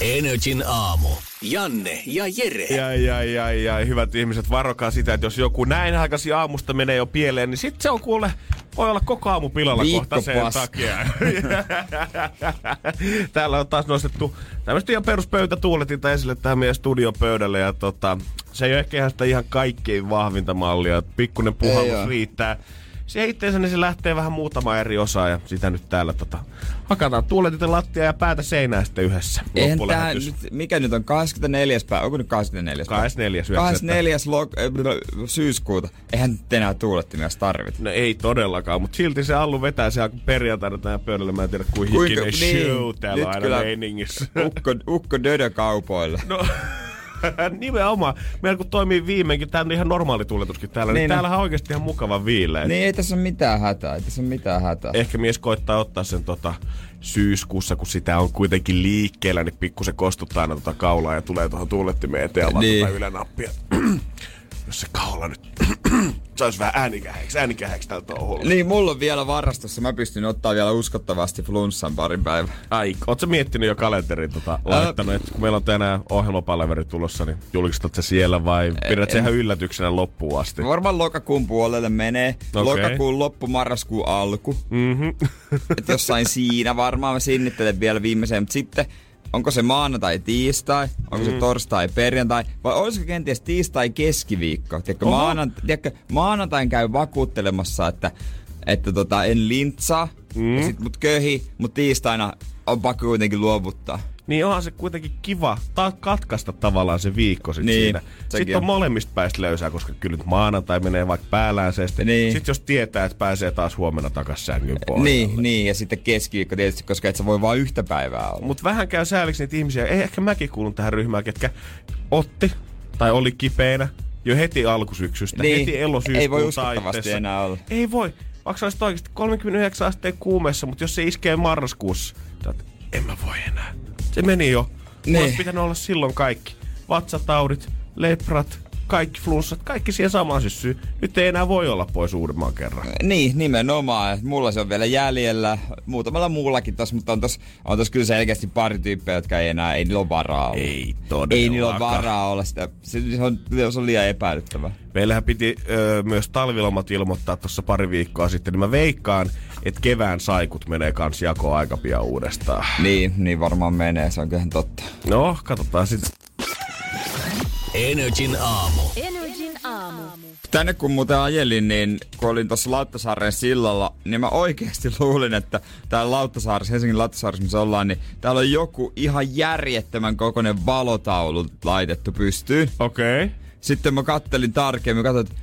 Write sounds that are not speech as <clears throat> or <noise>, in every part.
Energin aamu. Janne ja Jere. Jai, jai, jai, jai. Hyvät ihmiset, varokaa sitä, että jos joku näin aikaisin aamusta menee jo pieleen, niin sitten se on kuule, voi olla koko aamu pilalla kohta sen takia. <laughs> Täällä on taas nostettu tämmöistä ihan peruspöytätuuletinta esille tähän meidän studiopöydälle ja tota, se ei ole ehkä ihan sitä ihan kaikkein vahvinta mallia. Pikkunen puhallus riittää. Se itteensä, niin se lähtee vähän muutama eri osa ja sitä nyt täällä tota, hakataan tuuletinten lattia ja päätä seinää sitten yhdessä. Loppulähetys. nyt, mikä nyt on 24. päivä, onko nyt 24. päivä? 24. 24. Lok- äh, syyskuuta. Eihän nyt enää tuulettimia tarvita. No ei todellakaan, mutta silti se Allu vetää se perjantaina tähän pöydälle. Mä en tiedä kuin Kuinka- hikinen niin, show täällä on aina kyllä- meiningissä. Ukko, ukko dödö kaupoille. No, <laughs> nimenomaan. Meillä kun toimii viimeinkin, tää on ihan normaali tuletuskin täällä, niin, Niin on. täällähän on oikeasti ihan mukava viileä. Niin ei tässä ole mitään hätää, ei tässä ole mitään hätää. Ehkä mies koittaa ottaa sen tota, syyskuussa, kun sitä on kuitenkin liikkeellä, niin pikkusen kostuttaa aina tota kaulaa ja tulee tuohon tuulettimeen eteen ja Niin. tota ylänappia. <clears throat> Jos se kaula nyt <clears throat> saisi vähän äänikähäksi, äänikähäksi tältä touhulla. Niin, mulla on vielä varastossa. Mä pystyn ottaa vielä uskottavasti flunssan parin päivän. Ai, ootko miettinyt jo kalenteriin tota, laittanut, että kun meillä on tänään ohjelmapalveri tulossa, niin julkistat se siellä vai pidät se en- ihan yllätyksenä loppuun asti? Varmaan lokakuun puolelle menee. Okei. Lokakuun loppu, marraskuun alku. Mhm. Et jossain siinä varmaan mä sinnittelen vielä viimeiseen. Mutta sitten, onko se maanantai, tiistai, onko Mm. se torstai, perjantai, vai olisiko kenties tiistai, keskiviikko? Tiedätkö, maanant, tiedätkö, maanantain käy vakuuttelemassa, että, että tota, en lintsaa, mm. ja sit mut köhi, mutta tiistaina on pakko kuitenkin luovuttaa. Niin onhan se kuitenkin kiva ta- katkaista tavallaan se viikko sit Niin, siinä. Sitten on on. molemmista päistä löysää, koska kyllä nyt maanantai menee vaikka päällään se. Sitten Niin. sit jos tietää, että pääsee taas huomenna takas sängyn pohjalle. Niin, niin, ja sitten keskiviikko tietysti, koska et sä voi vaan yhtä päivää olla. Mutta vähän käy sääliksi niitä ihmisiä, ei ehkä mäkin kuulun tähän ryhmään, ketkä otti tai oli kipeänä jo heti alkusyksystä, Niin. heti elosyyskuun Ei voi uskottavasti enää olla. Ei voi. Vaikka olisit oikeasti 39 asteen kuumessa, mutta jos se iskee marraskuussa, en mä voi enää. Se meni jo. Niin. Olisi pitänyt olla silloin kaikki. Vatsataudit, leprat, kaikki flunssat, kaikki siihen samaan syssyyn. Nyt ei enää voi olla pois uudemman kerran. Niin, nimenomaan. Mulla se on vielä jäljellä. Muutamalla muullakin tossa, mutta on tossa, on tossa kyllä selkeästi pari tyyppejä, jotka ei enää, ei niillä ole varaa olla. Ei Ei niillä ole todellakaan. varaa olla sitä. Se, on, se on liian epäilyttävää. Meillähän piti ö, myös talvilomat ilmoittaa tuossa pari viikkoa sitten, niin mä veikkaan, että kevään saikut menee kans jakoon aika pian uudestaan. Niin, niin varmaan menee, se on kyllä totta. No, katsotaan sitten. Energin aamu. Energin aamu. Tänne kun muuten ajelin, niin kun olin tuossa Lauttasaaren sillalla, niin mä oikeasti <laughs> luulin, että täällä Lauttasaaressa, Helsingin Lauttasaaressa, missä ollaan, niin täällä on joku ihan järjettömän kokoinen valotaulu laitettu pystyyn. Okei. Okay. Sitten mä kattelin tarkemmin, katsoin, että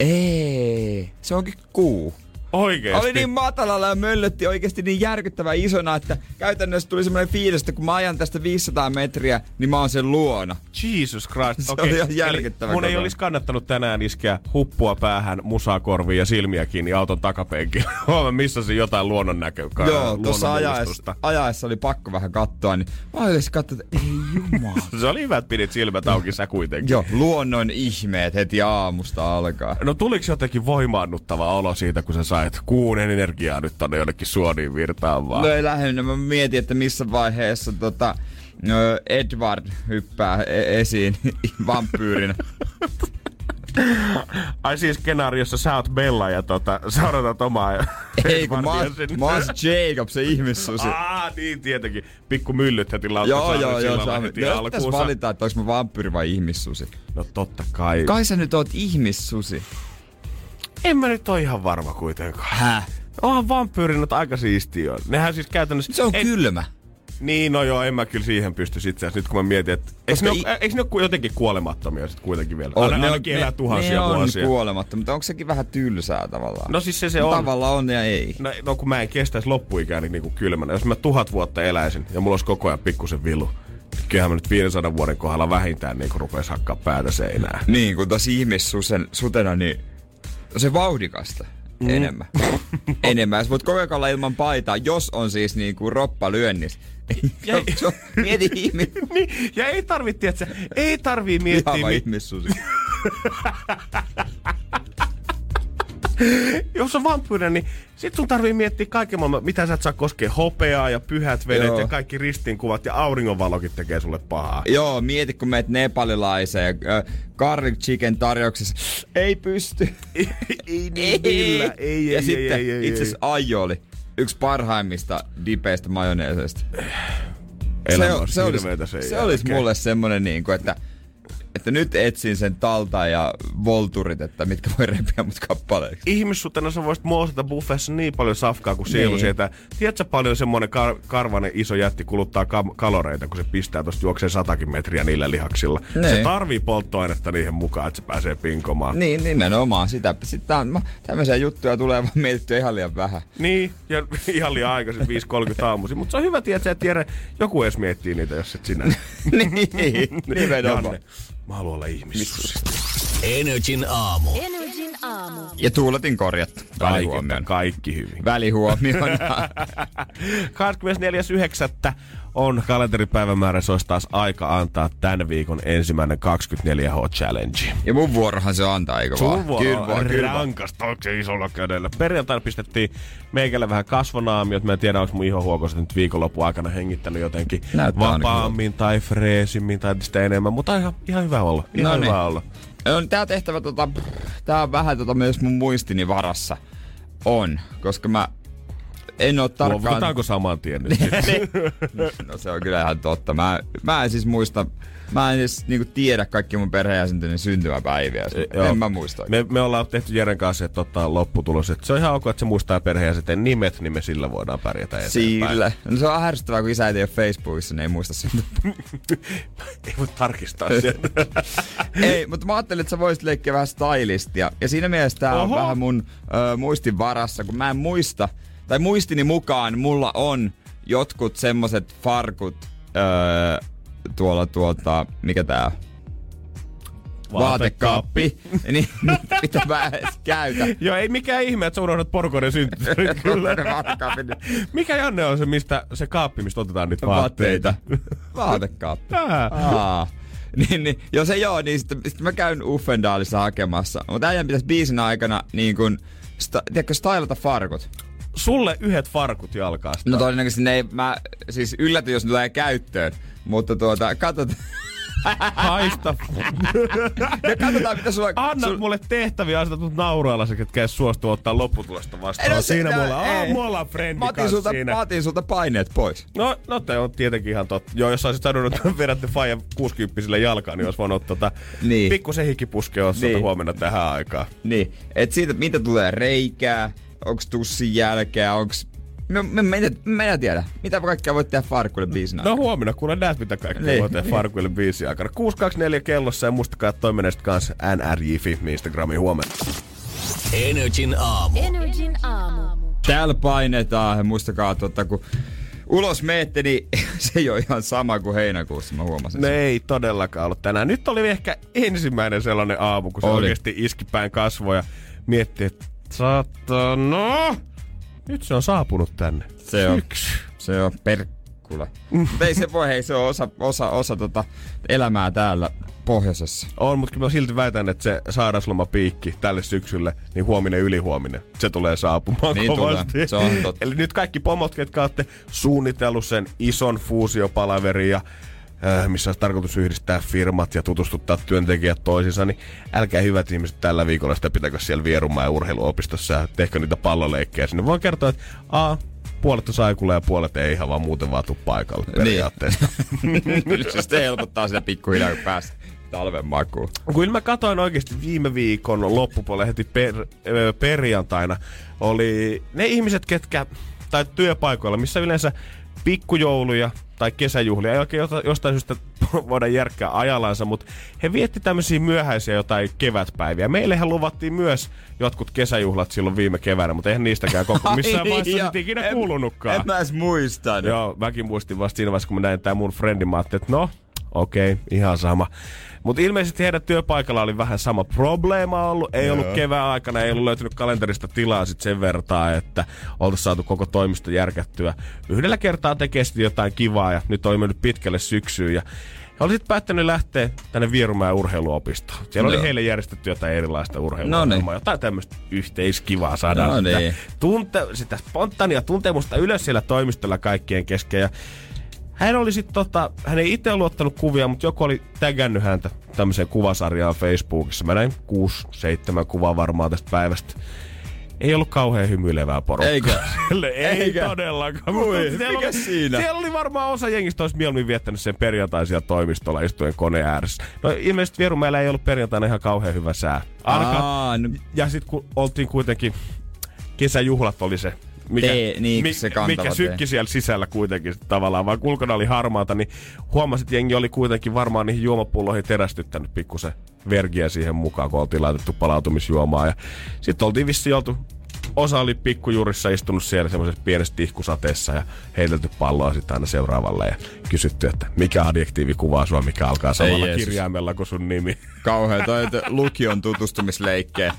ei, se onkin kuu. Oikeesti. Oli niin matalalla ja möllötti oikeasti niin järkyttävän isona, että käytännössä tuli semmoinen fiilis, että kun mä ajan tästä 500 metriä, niin mä oon sen luona. Jesus Christ. Se Okei. oli Eli järkyttävän Mun ei olisi kannattanut tänään iskeä huppua päähän, musaa korviin ja silmiä kiinni auton takapenkillä. <laughs> Mä missasin jotain luonnon näköä. Joo, tuossa ajaessa, ajaessa oli pakko vähän katsoa, niin mä oikeasti katsoin, että ei jumala. <laughs> Se oli hyvä, että pidit silmät auki sä kuitenkin. Joo, luonnon ihmeet heti aamusta alkaa. No tuliko jotenkin voimaannuttava olo siitä, kun sä sait kuun energiaa nyt tonne jonnekin suoniin virtaamaan? No ei lähinnä, mä mietin, että missä vaiheessa tota, ö, Edward hyppää e- esiin <laughs> vampyyrinä. Ai siis skenaariossa sä oot Bella ja tota, sä odotat omaa Ei, kun oon se Jacob, se ihmissusi. Aa, niin tietenkin. Pikku myllyt heti Joo, joo, joo. heti Jos pitäis alkuunsa. valita, että onko mä vampyyri vai ihmissusi. No totta kai. Kai sä nyt oot ihmissusi. En mä nyt ole ihan varma kuitenkaan. Häh? Onhan vampyyrinot aika siistiä. on. Nehän siis käytännössä... Se on ei, kylmä. Niin, no joo, en mä kyllä siihen pysty itse asiassa, nyt kun mä mietin, että eikö ne, i- ole, eikö ne ole jotenkin kuolemattomia sit kuitenkin vielä? On, Aina, ne on- ainakin elää ne- tuhansia ne on vuosia. kuolematta, mutta onko sekin vähän tylsää tavallaan? No siis se se on. Tavallaan on ja ei. No, no kun mä en kestäisi loppuikääni niinku kylmänä. Jos mä tuhat vuotta eläisin ja mulla olisi koko ajan pikkusen vilu, niin kyllähän mä nyt 500 vuoden kohdalla vähintään niinku rupes hakkaa päätä seinään. Niin, kun taas ihmissutena, niin se vauhdikasta mm. enemmän. <laughs> enemmän. Sä voit koko ajan olla ilman paitaa, jos on siis niinku roppa lyönnis. Ja- <laughs> Mieti ihmis... <laughs> niin, ja ei tarvitse, että ei tarvii miettiä, Ihava mi- ihmissusi. <laughs> jos on vampyyri, niin sit sun tarvii miettiä kaiken maailman, mitä sä et saa koskea hopeaa ja pyhät vedet Joo. ja kaikki ristinkuvat ja auringonvalokin tekee sulle pahaa. Joo, mieti kun meet nepalilaiseen ja äh, curry chicken tarjouksessa. Ei pysty. ei, ei niin millä. Ei, ei, ja ei, sitten ei, ei, itse asiassa aioli. Yksi parhaimmista dipeistä majoneeseista. Se, se, olisi, sen se olisi mulle semmonen niin kuin, että, että nyt etsin sen talta ja volturit, että mitkä voi repiä mut kappaleeksi. ihmissutena sä voisit moosata buffessa niin paljon safkaa kuin sielu Niin. sieltä. Tiedätkö paljon semmonen kar- karvanen iso jätti kuluttaa kam- kaloreita, kun se pistää tosta juoksee satakin metriä niillä lihaksilla. Se Niin. tarvii polttoainetta niihin mukaan, että se pääsee pinkomaan. Niin, nimenomaan sitä. Sitten on, mä- tämmöisiä juttuja tulee vaan mietittyä ihan liian vähän. Niin, ja <laughs> ihan liian aikaisin 5.30 aamuisin. Mutta se on hyvä tietää, että Jere, joku edes miettii niitä, jos et sinä. <laughs> <laughs> niin, nimenomaan. Janne, mä haluan olla ihmissussi. Energin aamu. Energin aamu. Ja tuuletin korjattu. Välihuomioon. kaikki hyvin. Välihuomioon. <laughs> <laughs> 24.9. on kalenteripäivämäärä, se olisi taas aika antaa tämän viikon ensimmäinen 24H Challenge. ja mun vuorohan se antaa, eikö vaan? Sun vuoro Kyllä vaan, kyllä rankasta, onko se isolla kädellä. Perjantaina pistettiin meikälle vähän kasvonaamiot. Mä en tiedä, onko mun ihohuokosta nyt viikonlopun aikana hengittänyt jotenkin Näyttää vapaammin tai freesimmin tai sitä enemmän. Mutta ihan, ihan hyvä olla. Ihan No niin. hyvä olla. On tää tehtävä tota, tää on vähän tota myös mun muistini varassa. On, koska mä en oo tarkkaan... Luovutaanko saman tien nyt? <laughs> No se on kyllä ihan totta. Mä, mä en siis muista, mä en edes niinku tiedä kaikki mun perheenjäsenten syntymäpäiviä. Joo. en mä muista. Me, me ollaan tehty Jeren kanssa että tota, lopputulos, että se on ihan ok, että se muistaa perheenjäsenten nimet, niin me sillä voidaan pärjätä eteenpäin. Sillä. No se on ärsyttävää, kun isä ei ole Facebookissa, niin ei muista syntyä. <laughs> ei voi tarkistaa sieltä. <laughs> ei, mutta mä ajattelin, että sä voisit leikkiä vähän stylistia. Ja siinä mielessä tää on Oho. vähän mun ö, muistin varassa, kun mä en muista, tai muistini mukaan mulla on jotkut semmoset farkut ö, tuolla tuolta, mikä tää on? Vaatekaappi. niin, <laughs> mitä mä edes käytän. Joo, ei mikään ihme, että sä unohdat porukoiden synttärit. <laughs> Kyllä. Mikä Janne on se, mistä, se kaappi, mistä otetaan niitä Vaatteita. Vaatekaappi. Aa. Niin, niin, jos ei joo, niin sitten sit mä käyn Uffendaalissa hakemassa. Mutta äijän pitäisi biisin aikana niin kun, sta, tiedätkö, stylata farkut. Sulle yhdet farkut jalkaasta. No todennäköisesti ne ei, mä siis yllätyn, jos ne tulee käyttöön. Mutta tuota, katsotaan. Haista. ja katsotaan, mitä sulla... Anna sul- mulle tehtäviä, asetat mut nauraalaisen, ketkä ei suostu ottaa lopputulosta vastaan. Ei, No, se- siinä no, mulla, on, mulla on frendi Mä otin, sulta, siinä. mä otin sulta paineet pois. No, no te on tietenkin ihan totta. Joo, jos olisit sanonut, että vedätte Faija 60 jalkaan, niin olisi voinut tota, Niin. pikkusen hikipuskea niin. Niin. huomenna tähän aikaan. Niin, et siitä, mitä tulee reikää, onks tussin jälkeä, onks... Mä, mä, mä, en, mä en tiedä. Mitä kaikkea voit tehdä farkuille biisin No huomenna, kuule näet mitä kaikkea Niin. niin. voit Farkuille biisi aikana. 624 kellossa ja muistakaa, että toiminnasta kanssa NRJ Instagramiin huomenna. Energin aamu. Energin aamu. Täällä painetaan, ja muistakaa, tota, kun ulos meette, niin <laughs> se ei ole ihan sama kuin heinäkuussa, mä huomasin. Ne sen. ei todellakaan ollut tänään. Nyt oli ehkä ensimmäinen sellainen aamu, kun se Oli. oikeasti iski päin kasvoja. Mietti, että satana, nyt se on saapunut tänne. Se on, Yksi. se on perkkula. Mutta ei se voi, hei, se on osa, osa, osa tota elämää täällä pohjoisessa. On, mutta kyllä mä silti väitän, että se sairauslomapiikki tälle syksylle, niin huominen ylihuominen, se tulee saapumaan Niin kovasti. tulee, se on totta. Eli nyt kaikki pomot, ketkä olette suunnitellut sen ison fuusiopalaverin ja missä olisi tarkoitus yhdistää firmat ja tutustuttaa työntekijät toisiinsa, niin älkää hyvät ihmiset tällä viikolla sitä pitäkö siellä Vierumaa ja urheiluopistossa ja tehkö niitä palloleikkejä sinne. Voin kertoa, että a, puolet on saikulla ja puolet ei ihan vaan muuten vaan tuu paikalle periaatteessa. <laughs> se sitten helpottaa sitä pikkuhiljaa, kun pääsee talven makuun. Kyllä mä katsoin oikeasti viime viikon loppupuolella heti per, perjantaina, oli ne ihmiset, ketkä, tai työpaikoilla, missä yleensä pikkujouluja tai kesäjuhlia. Ei oikein jostain syystä <laughs> voida järkkää ajallansa, mutta he vietti tämmöisiä myöhäisiä jotain kevätpäiviä. Meillehän luvattiin myös jotkut kesäjuhlat silloin viime keväänä, mutta eihän niistäkään koko <laughs> missään Ai, vaiheessa joo. sit ikinä En- kuulunutkaan. En mä edes muista. Joo, mäkin muistin vasta siinä vaiheessa, kun mä näin tää mun friendin, mä että no, okei, okay, ihan sama. Mutta ilmeisesti heidän työpaikalla oli vähän sama probleema ollut. Ei ollut kevään aikana, ei ollut löytynyt kalenterista tilaa sit sen vertaa, että oltaisiin saatu koko toimisto järkättyä. Yhdellä kertaa tekee sitten jotain kivaa ja nyt oli mennyt pitkälle syksyyn. Ja he oli sitten päättänyt lähteä tänne Vierumäen urheiluopistoon. Siellä oli Joo. heille järjestetty jotain erilaista urheilua. No niin. Jotain tämmöistä yhteiskivaa saada No sitä, niin. tunte, sitä spontaania tuntemusta ylös siellä toimistolla kaikkien kesken. Ja hän oli sitten tota, hän ei itse ollut ottanut kuvia, mutta joku oli tägännyt häntä tämmöiseen kuvasarjaan Facebookissa. Mä näin 6-7 kuvaa varmaan tästä päivästä. Ei ollut kauhean hymyilevää porukkaa. Eikö? <laughs> ei Eikä? todellakaan. Ui, siellä mikä oli, siinä? Siellä oli varmaan osa jengistä olisi mieluummin viettänyt sen perjantai siellä toimistolla istuen koneen ääressä. No ilmeisesti Vierumäellä ei ollut perjantaina ihan kauhean hyvä sää. Ainakaan Aa, no, ja sitten kun oltiin kuitenkin, kesäjuhlat oli se, mikä, Tee, niin, se kantava mikä tee. sykki siellä sisällä kuitenkin tavallaan, vaan ulkona oli harmaata, niin huomasit, että jengi oli kuitenkin varmaan niihin juomapulloihin terästyttänyt pikkusen vergiä siihen mukaan, kun oltiin laitettu palautumisjuomaa. Ja sitten oltiin vissiin oltu Osa oli pikkujurissa istunut siellä semmoisessa pienessä tihkusateessa ja heitelty palloa sitten aina seuraavalle ja kysytty, että mikä adjektiivi kuvaa sua, mikä alkaa samalla Jeesus. kirjaimella kuin sun nimi. kauhea toi että lukion tutustumisleikkejä.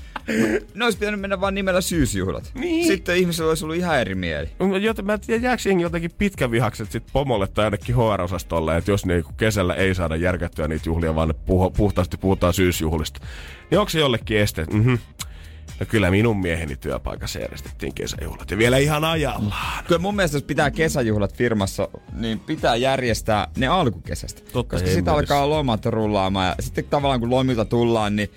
Ne olisi pitänyt mennä vaan nimellä syysjuhlat. Niin. Sitten ihmisellä olisi ollut ihan eri mieli. Joten mä en tiedä, jääkö jengi jotenkin pitkävihakset sit pomolle tai ainakin HR-osastolle, että jos niinku kesällä ei saada järkättyä niitä juhlia, vaan ne puhu, puhtaasti puhutaan syysjuhlista. Niin onko se jollekin este? Mm-hmm. No kyllä minun mieheni työpaikassa järjestettiin kesäjuhlat ja vielä ihan ajallaan. Kyllä mun mielestä jos pitää kesäjuhlat firmassa, niin pitää järjestää ne alkukesästä. Totta Koska sitten alkaa lomat rullaamaan ja sitten tavallaan kun lomilta tullaan, niin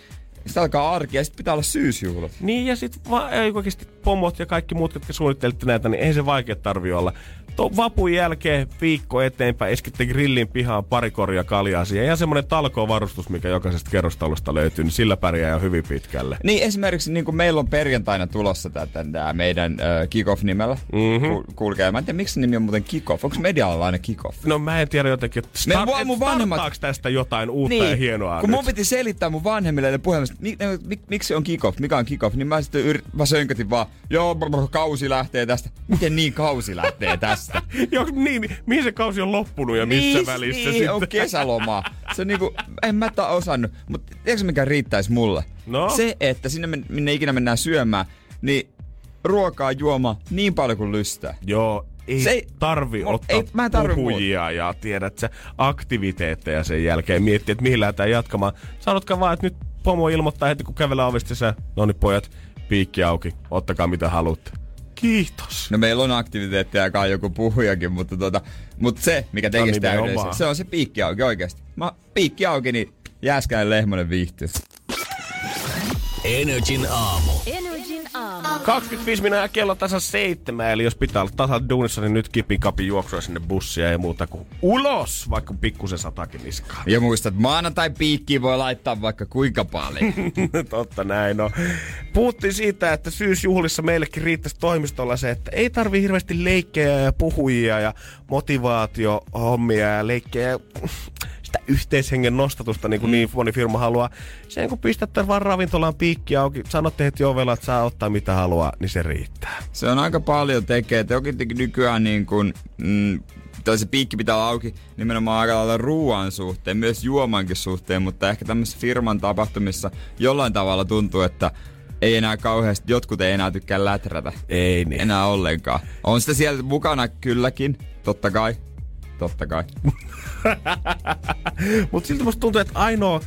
sitten alkaa arki ja sitten pitää olla syysjuhlat. Niin ja sitten va- oikeasti pomot ja kaikki muut, jotka suunnittelitte näitä, niin ei se vaikea tarvi olla. To, vapun jälkeen viikko eteenpäin eskitte grillin pihaan pari koria kaljaa siihen. Ja semmonen talkoovarustus, mikä jokaisesta kerrostalosta löytyy, niin sillä pärjää jo hyvin pitkälle. Niin esimerkiksi niin kuin meillä on perjantaina tulossa tätä, tää meidän äh, Kickoff-nimellä Mhm. ku, kulkee. Mä en tiedä, miksi nimi on muuten Kickoff. Onko medialla aina Kickoff? No mä en tiedä jotenkin, että start, mua- mun vanhemmat- tästä jotain uutta ja hienoa kun nyt? mun piti selittää mun vanhemmille ne puhelimesta, mik, ne, mik, miksi on kickoff, mikä on kickoff, niin mä sitten yrit, mä sönkötin vaan, joo, brr, brr, kausi lähtee tästä. Miten niin kausi lähtee tästä? <laughs> Joo, niin, mi- mihin se kausi on loppunut ja missä niin, välissä niin, sitten? on kesäloma. Se on niinku, en mä tää osannut, mutta tiedätkö mikä riittäisi mulle? No? Se, että sinne men- minne ikinä mennään syömään, niin ruokaa juoma niin paljon kuin lystää. Joo, ei, Se ei- tarvi Mul- ottaa ei- mä en tarvi puhujia ja tiedät sä aktiviteetteja sen jälkeen. Miettiä, että mihin lähdetään jatkamaan. Sanotkaa vaan, että nyt pomo ilmoittaa heti kun kävelee ovesta sisään. No niin pojat, piikki auki. Ottakaa mitä haluatte. Kiitos. No meillä on aktiviteetteja kai joku puhujakin, mutta, tota, mutta se, mikä tekee No sitä yleensä, se on se piikki auki oikeasti. Mä, piikki auki, niin jääskään lehmonen viihtyy. Energin aamu. Energin aamu. 25 minuuttia kello tasa seitsemän, eli jos pitää olla tasan duunissa, niin nyt kipin kapi juoksua sinne bussia ja muuta kuin ulos, vaikka pikkusen satakin niskaa. Ja muista, että maanantai piikkiin voi laittaa vaikka kuinka paljon. <laughs> Totta näin on. Puhuttiin siitä, että syysjuhlissa meillekin riittäisi toimistolla se, että ei tarvi hirveästi leikkejä ja puhujia ja motivaatiohommia ja leikkejä yhteishengen nostatusta, niin kuin niin moni firma haluaa. Sen kun pistätte vaan ravintolaan piikki auki, sanotte heti ovella, että saa ottaa mitä haluaa, niin se riittää. se on aika paljon tekee. Toki nykyään niin kun, mm, tai se piikki pitää olla auki nimenomaan aika lailla ruoan suhteen, myös juomankin suhteen, mutta ehkä tämmöisissä firman tapahtumissa jollain tavalla tuntuu, että ei enää kauheasti, jotkut ei enää tykkää läträtä. Ei niin. Enää ollenkaan. On sitä siellä mukana kylläkin, totta kai. Totta kai. <laughs> <laughs> Mutta silti musta tuntuu, että ainoa,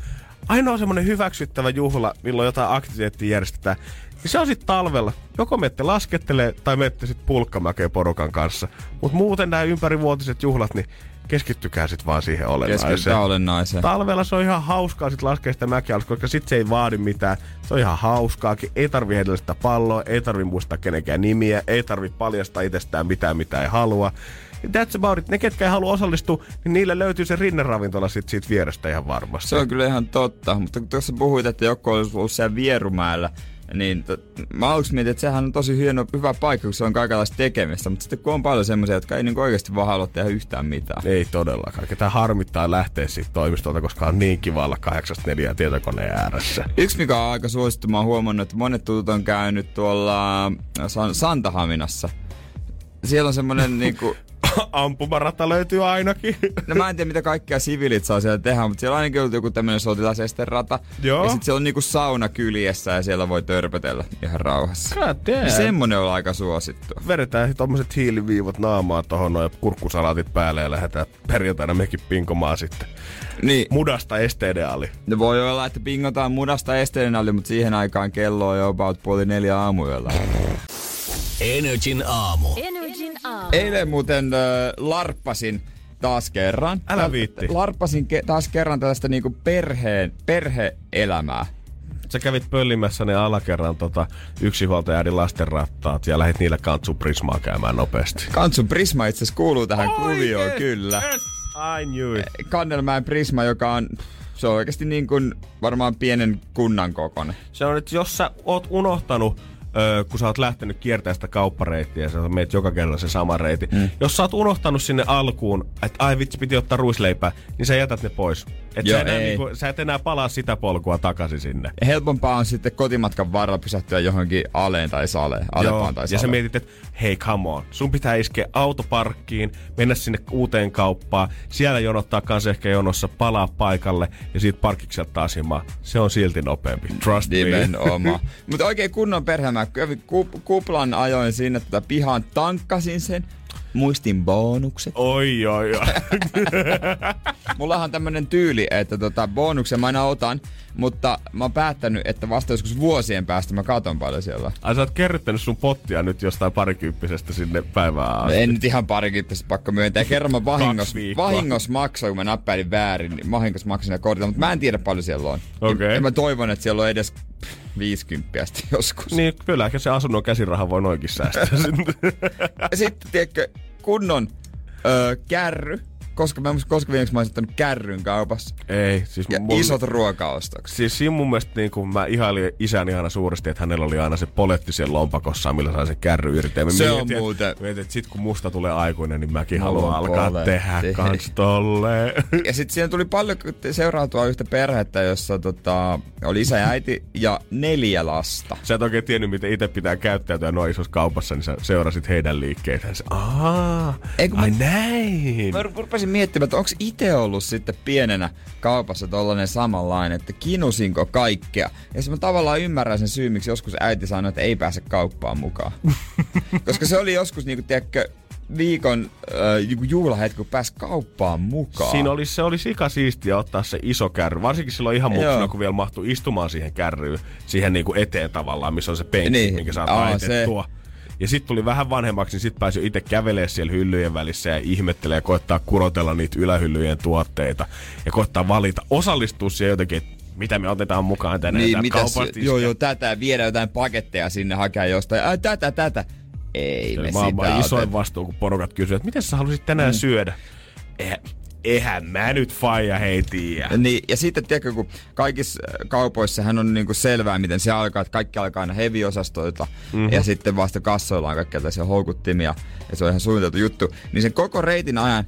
ainoa semmoinen hyväksyttävä juhla, milloin jotain aktiviteettia järjestetään, niin se on sitten talvella. Joko menette laskettelee tai menette sitten pulkkamäkeen porukan kanssa. Mutta muuten nämä ympärivuotiset juhlat, niin keskittykää sitten vaan siihen olennaiseen. Olennaiseen. Talvella se on ihan hauskaa sit laskea sitä mäkeä, alas, koska sit se ei vaadi mitään. Se on ihan hauskaakin. Ei tarvi heidellä sitä palloa, ei tarvi muistaa kenenkään nimiä, ei tarvi paljastaa itsestään mitään, mitä ei halua. That's about it. Ne, ketkä ei halua osallistua, niin niille löytyy se rinneravintola sit siitä vierestä ihan varmasti. Se on kyllä ihan totta, mutta kun tuossa puhuit, että joku olisi ollut siellä Vierumäellä, Niin t- mä aluksi mietin, että sehän on tosi hieno, hyvä paikka, kun se on kaikenlaista tekemistä. Mutta sitten kun on paljon semmoisia, jotka ei niin oikeasti vaan halua tehdä yhtään mitään. Ei todellakaan. Ketään harmittaa lähteä siitä toimistolta, koska on niin kiva olla 8.4 tietokoneen ääressä. Yksi, mikä on aika suosittu, mä oon huomannut, että monet tutut on käynyt tuolla San- Santahaminassa. Siellä on semmonen <laughs> niinku, Ampumarata löytyy ainakin. no mä en tiedä mitä kaikkea siviilit saa siellä tehdä, mutta siellä on ainakin ollut joku tämmönen sotilasesterata. Joo. Ja sit siellä on niinku sauna kyljessä ja siellä voi törpötellä ihan rauhassa. God. Ja semmonen on aika suosittu. Vedetään tommoset hiiliviivot naamaan tohon noin kurkkusalaatit päälle ja lähdetään perjantaina mekin pinkomaan sitten. Niin, Mudasta estedeaali. no voi olla, että pingotaan mudasta esteenalli, mutta siihen aikaan kello on jo about puoli neljä aamuyöllä. Energin aamu. Aamu. Eilen muuten äh, larppasin taas kerran. Älä viitti. Larppasin ke- taas kerran tällaista niinku perheen, perhe-elämää. Sä kävit pöllimässä ne alakerran tota, yksinhuoltajaäidin lastenrattaat ja lähdit niillä kantsu prismaa käymään nopeasti. Kantsun Prisma itse asiassa kuuluu tähän kuvioon, kyllä. I knew it. Kannelmäen Prisma, joka on, se on oikeasti niin kuin varmaan pienen kunnan kokoinen. Se on, että jos sä oot unohtanut öö, kun sä oot lähtenyt kiertämään sitä kauppareittiä ja sä meet joka kerralla se sama reitti. Mm. Jos sä oot unohtanut sinne alkuun, että ai vitsi piti ottaa ruisleipää, niin sä jätät ne pois. Et Joo, sä, enää, ei. niinku, sä et enää palaa sitä polkua takaisin sinne. Helpompaa on sitten kotimatkan varrella pysähtyä johonkin aleen tai saleen, alepaan tai ja sä saleen. mietit, että hei come on, sun pitää iskeä autoparkkiin, mennä sinne uuteen kauppaan, siellä jonottaa kans ehkä jonossa, palaa paikalle ja siitä parkkikselta taas himaa. Se on silti nopeampi. Trust me. Nimenomaan. <laughs> Mutta oikein kunnon perhe. Mä kuplan ajoin sinne tota pihaan, tankkasin sen, muistin bonukset. Oi, oi, oi. <laughs> Mullahan on tämmönen tyyli, että tota, bonuksen mä aina otan, mutta mä oon päättänyt, että vasta joskus vuosien päästä mä katon paljon siellä. Ai sä oot kerryttänyt sun pottia nyt jostain parikymppisestä sinne päivään asti. En nyt ihan parikymppisestä pakko myöntää. <laughs> Kerran mä vahingos, vahingos maksoin, kun mä nappailin väärin, niin vahingos maksoin ne kortilla, mutta mä en tiedä paljon siellä on. Okei. Ja mä toivon, että siellä on edes 50 sitten joskus. Niin, kyllä, ehkä se asunnon käsiraha voi noinkin säästää. <laughs> Sitten, tiedätkö, kunnon öö, kärry, koska mä en muista, koska viimeksi mä oon ottanut kärryn kaupassa. Ei, siis Ja mun, isot ruokaostokset. Siis siinä mun mielestä niin kun mä ihailin isän ihana suuresti, että hänellä oli aina se poletti siellä lompakossaan, millä sai se kärry irti. Ja Se on mietin, muuten- Että, mietin, että sit kun musta tulee aikuinen, niin mäkin Mä haluan alkaa poletti. tehdä kans tolleen. Ja sitten siihen tuli paljon seurautua yhtä perhettä, jossa tota, oli isä ja äiti ja neljä lasta. Sä et oikein tiennyt, miten itse pitää käyttäytyä noin isossa kaupassa, niin sä seurasit heidän liikkeitään. Aa, Ei, kun ai mä- näin. Mä rupesin miettimään, että onko itse ollut sitten pienenä kaupassa tollanen samanlainen, että kinusinko kaikkea. Ja sitten mä tavallaan ymmärrän sen syyn, miksi joskus äiti sanoi, että ei pääse kauppaan mukaan. <laughs> Koska se oli joskus, niinku, tiedätkö, viikon äh, juhlahetki, kun pääsi kauppaan mukaan. Siinä oli, se oli sika siistiä ottaa se iso kärry. Varsinkin silloin ihan muksuna, Joo. kun vielä mahtui istumaan siihen kärryyn, siihen niinku eteen tavallaan, missä on se penkki, Niin. minkä saa Aa, taitettua. Ja sitten tuli vähän vanhemmaksi, niin sitten pääsi itse kävelemään siellä hyllyjen välissä ja ihmettelee ja koettaa kurotella niitä ylähyllyjen tuotteita. Ja koettaa valita, osallistua siihen jotenkin, että mitä me otetaan mukaan tänne niin, täältä mitä kaupasta. joo, joo, tätä, viedä jotain paketteja sinne hakea jostain. Ai, tätä, tätä. Ei me sitä isoin oteta. vastuu, kun porukat kysyvät, että miten sä haluaisit tänään mm. syödä? Eihän, eihän mä nyt faija hei tiedä. Niin, ja sitten tiedätkö, kun kaikissa äh, kaupoissahan on niinku selvää, miten se alkaa, että kaikki alkaa aina heavy-osastoilta, mm-hmm. ja sitten vasta kassoilla on kaikkia tällaisia houkuttimia, ja se on ihan suunniteltu juttu. Niin sen koko reitin ajan,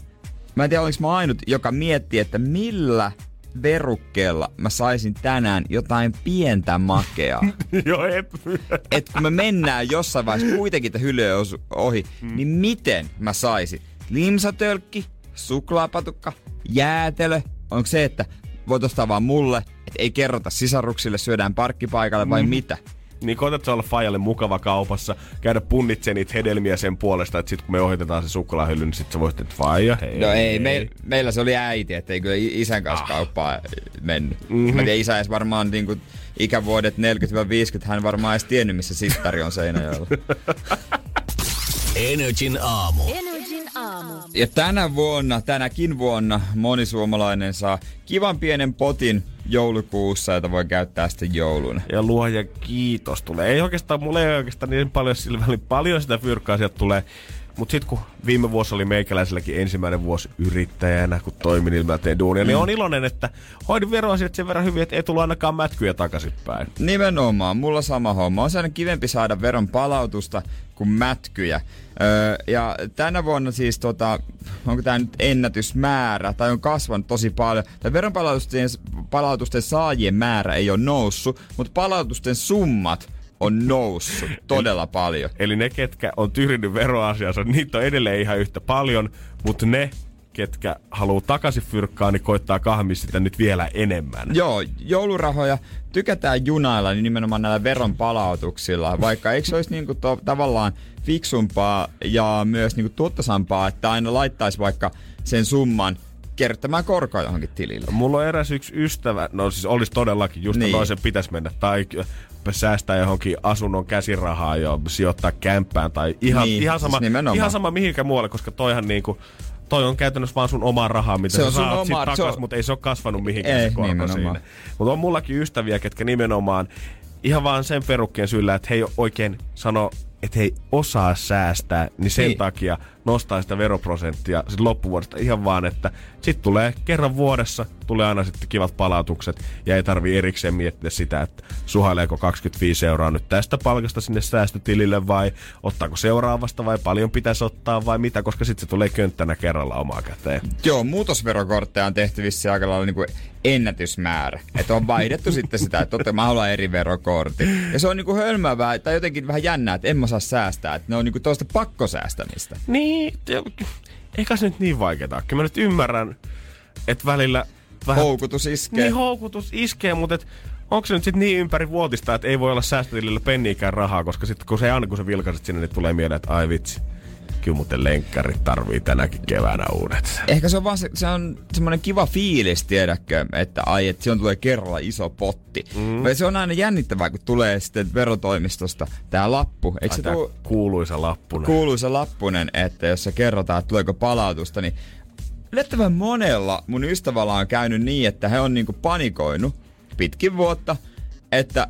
mä en tiedä olinko mä ainut, joka miettii, että millä verukkeella mä saisin tänään jotain pientä makeaa. <laughs> Joo, että kun me mennään jossain vaiheessa kuitenkin että hyllyä ohi, mm. niin miten mä saisin? Limsatölkki, suklaapatukka, jäätelö? Onko se, että voit ostaa vaan mulle, että ei kerrota sisaruksille, syödään parkkipaikalle vai mm. mitä? Niin koetat olla Fajalle mukava kaupassa, käydä punnitse niitä hedelmiä sen puolesta, että sit kun me ohitetaan se suklaahylly, niin sit sä voisit, että Faija, hei. No ei, me, meillä se oli äiti, että ei kyllä isän kanssa ah. kauppaa mennyt. Mhm. Mm-hmm. Mä tiedän, isä edes varmaan niin kuin, ikävuodet 40-50, hän varmaan edes tiennyt, missä sittari on Seinäjoella. <laughs> Energin aamu. Energin aamu. Ja tänä vuonna, tänäkin vuonna, moni suomalainen saa kivan pienen potin joulukuussa, jota voi käyttää sitten jouluna. Ja luoja kiitos tulee. Ei oikeastaan, mulle ei oikeastaan niin paljon sillä välin paljon sitä fyrkkaa sieltä tulee. Mutta sitten kun viime vuosi oli meikäläiselläkin ensimmäinen vuosi yrittäjänä, kun toimin ilmeellä teen duunia, niin on iloinen, että hoidin veroasiat sen verran hyvin, että ei tullut ainakaan mätkyjä takaisinpäin. Nimenomaan, mulla sama homma. On sellainen kivempi saada veron palautusta kuin mätkyjä. Öö, ja tänä vuonna siis, tota, onko tämä nyt ennätysmäärä, tai on kasvanut tosi paljon. Tämä veronpalautusten palautusten saajien määrä ei ole noussut, mutta palautusten summat on noussut todella paljon. Eli ne, ketkä on tyhjennyt veroasiansa, niitä on edelleen ihan yhtä paljon, mutta ne, ketkä haluaa takaisin fyrkkaa, niin koittaa kahmia sitä nyt vielä enemmän. Joo, joulurahoja tykätään junailla niin nimenomaan näillä veron palautuksilla, vaikka eikö se olisi niinku to, tavallaan fiksumpaa ja myös niinku tuottosampaa, että aina laittaisi vaikka sen summan kerryttämään korkoa johonkin tilille. Mulla on eräs yksi ystävä, no siis olisi todellakin, just Niin. niin. toisen pitäisi mennä, tai säästää johonkin asunnon käsirahaa ja sijoittaa kämppään, tai ihan, Niin, ihan, sama, siis ihan sama mihinkä muualle, koska toihan niinku, toi on käytännössä vaan sun omaa rahaa, mitä Se sä on saat sit takas, on- mutta ei se ole kasvanut mihinkään Ei, se korko nimenomaan. siinä. Mutta on mullakin ystäviä, ketkä nimenomaan ihan vaan sen perukkeen syllä, että he ei oikein sano, että he ei osaa säästää, niin sen niin. takia nostaa sitä veroprosenttia sit loppuvuodesta ihan vaan, että sitten tulee kerran vuodessa, tulee aina sitten kivat palautukset ja ei tarvi erikseen miettiä sitä, että suhaileeko 25 euroa nyt tästä palkasta sinne säästötilille vai ottaako seuraavasta vai paljon pitäisi ottaa vai mitä, koska sitten se tulee könttänä kerralla omaa käteen. Joo, muutosverokortteja on tehty vissiin aika lailla niin ennätysmäärä. Että on vaihdettu sitten sitä, että totta, mä haluan eri verokortin. Ja se on niinku hölmäävää tai jotenkin vähän jännää, että en mä saa säästää. Että ne on niinku toista pakkosäästämistä. Niin, te- eikä se nyt niin vaikeeta. Kyllä mä nyt ymmärrän, että välillä vähän... Houkutus iskee. Niin houkutus iskee, mutta et, onko se nyt sitten niin ympäri vuotista, että ei voi olla säästötilillä penniikään rahaa, koska sitten kun se aina kun sä vilkaiset sinne, niin tulee mieleen, että ai vitsi, kyllä muuten lenkkarit tarvii tänäkin keväänä uudet. Ehkä se on vaan se, se on semmoinen kiva fiilis, tiedäkö, että ai, että silloin tulee kerralla iso potti. Mm. Se on aina jännittävää, kun tulee sitten verotoimistosta tää lappu. Eikö se tuu, kuuluisa lappuna. kuuluisa lappunen, että jos se kerrotaan, että tuleeko palautusta, niin yllättävän monella mun ystävällä on käynyt niin, että he on niinku panikoinut pitkin vuotta, että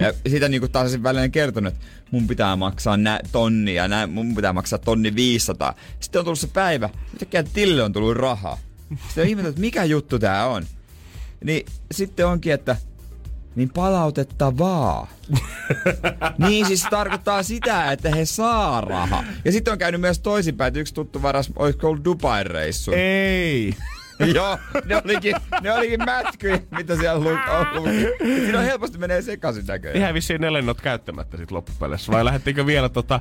ja sitä niinku taas välillä kertonut, että mun pitää maksaa nä tonni ja nä, mun pitää maksaa tonni 500. Sitten on tullut se päivä, yhtäkkiä tilille on tullut rahaa. Sitten on ihmetellyt, että mikä juttu tää on. Niin sitten onkin, että niin palautettavaa. niin siis tarkoittaa sitä, että he saa rahaa. Ja sitten on käynyt myös toisinpäin, että yksi tuttu varas, olisiko ollut Dubai-reissu. Ei! <laughs> Joo, ne olikin, ne olikin mätkyjä, mitä siellä lu- on luki. Siinä on helposti menee sekaisin näköjään. Ihan vissiin ne lennot käyttämättä sit loppupeleissä. Vai lähdettiinkö vielä tota...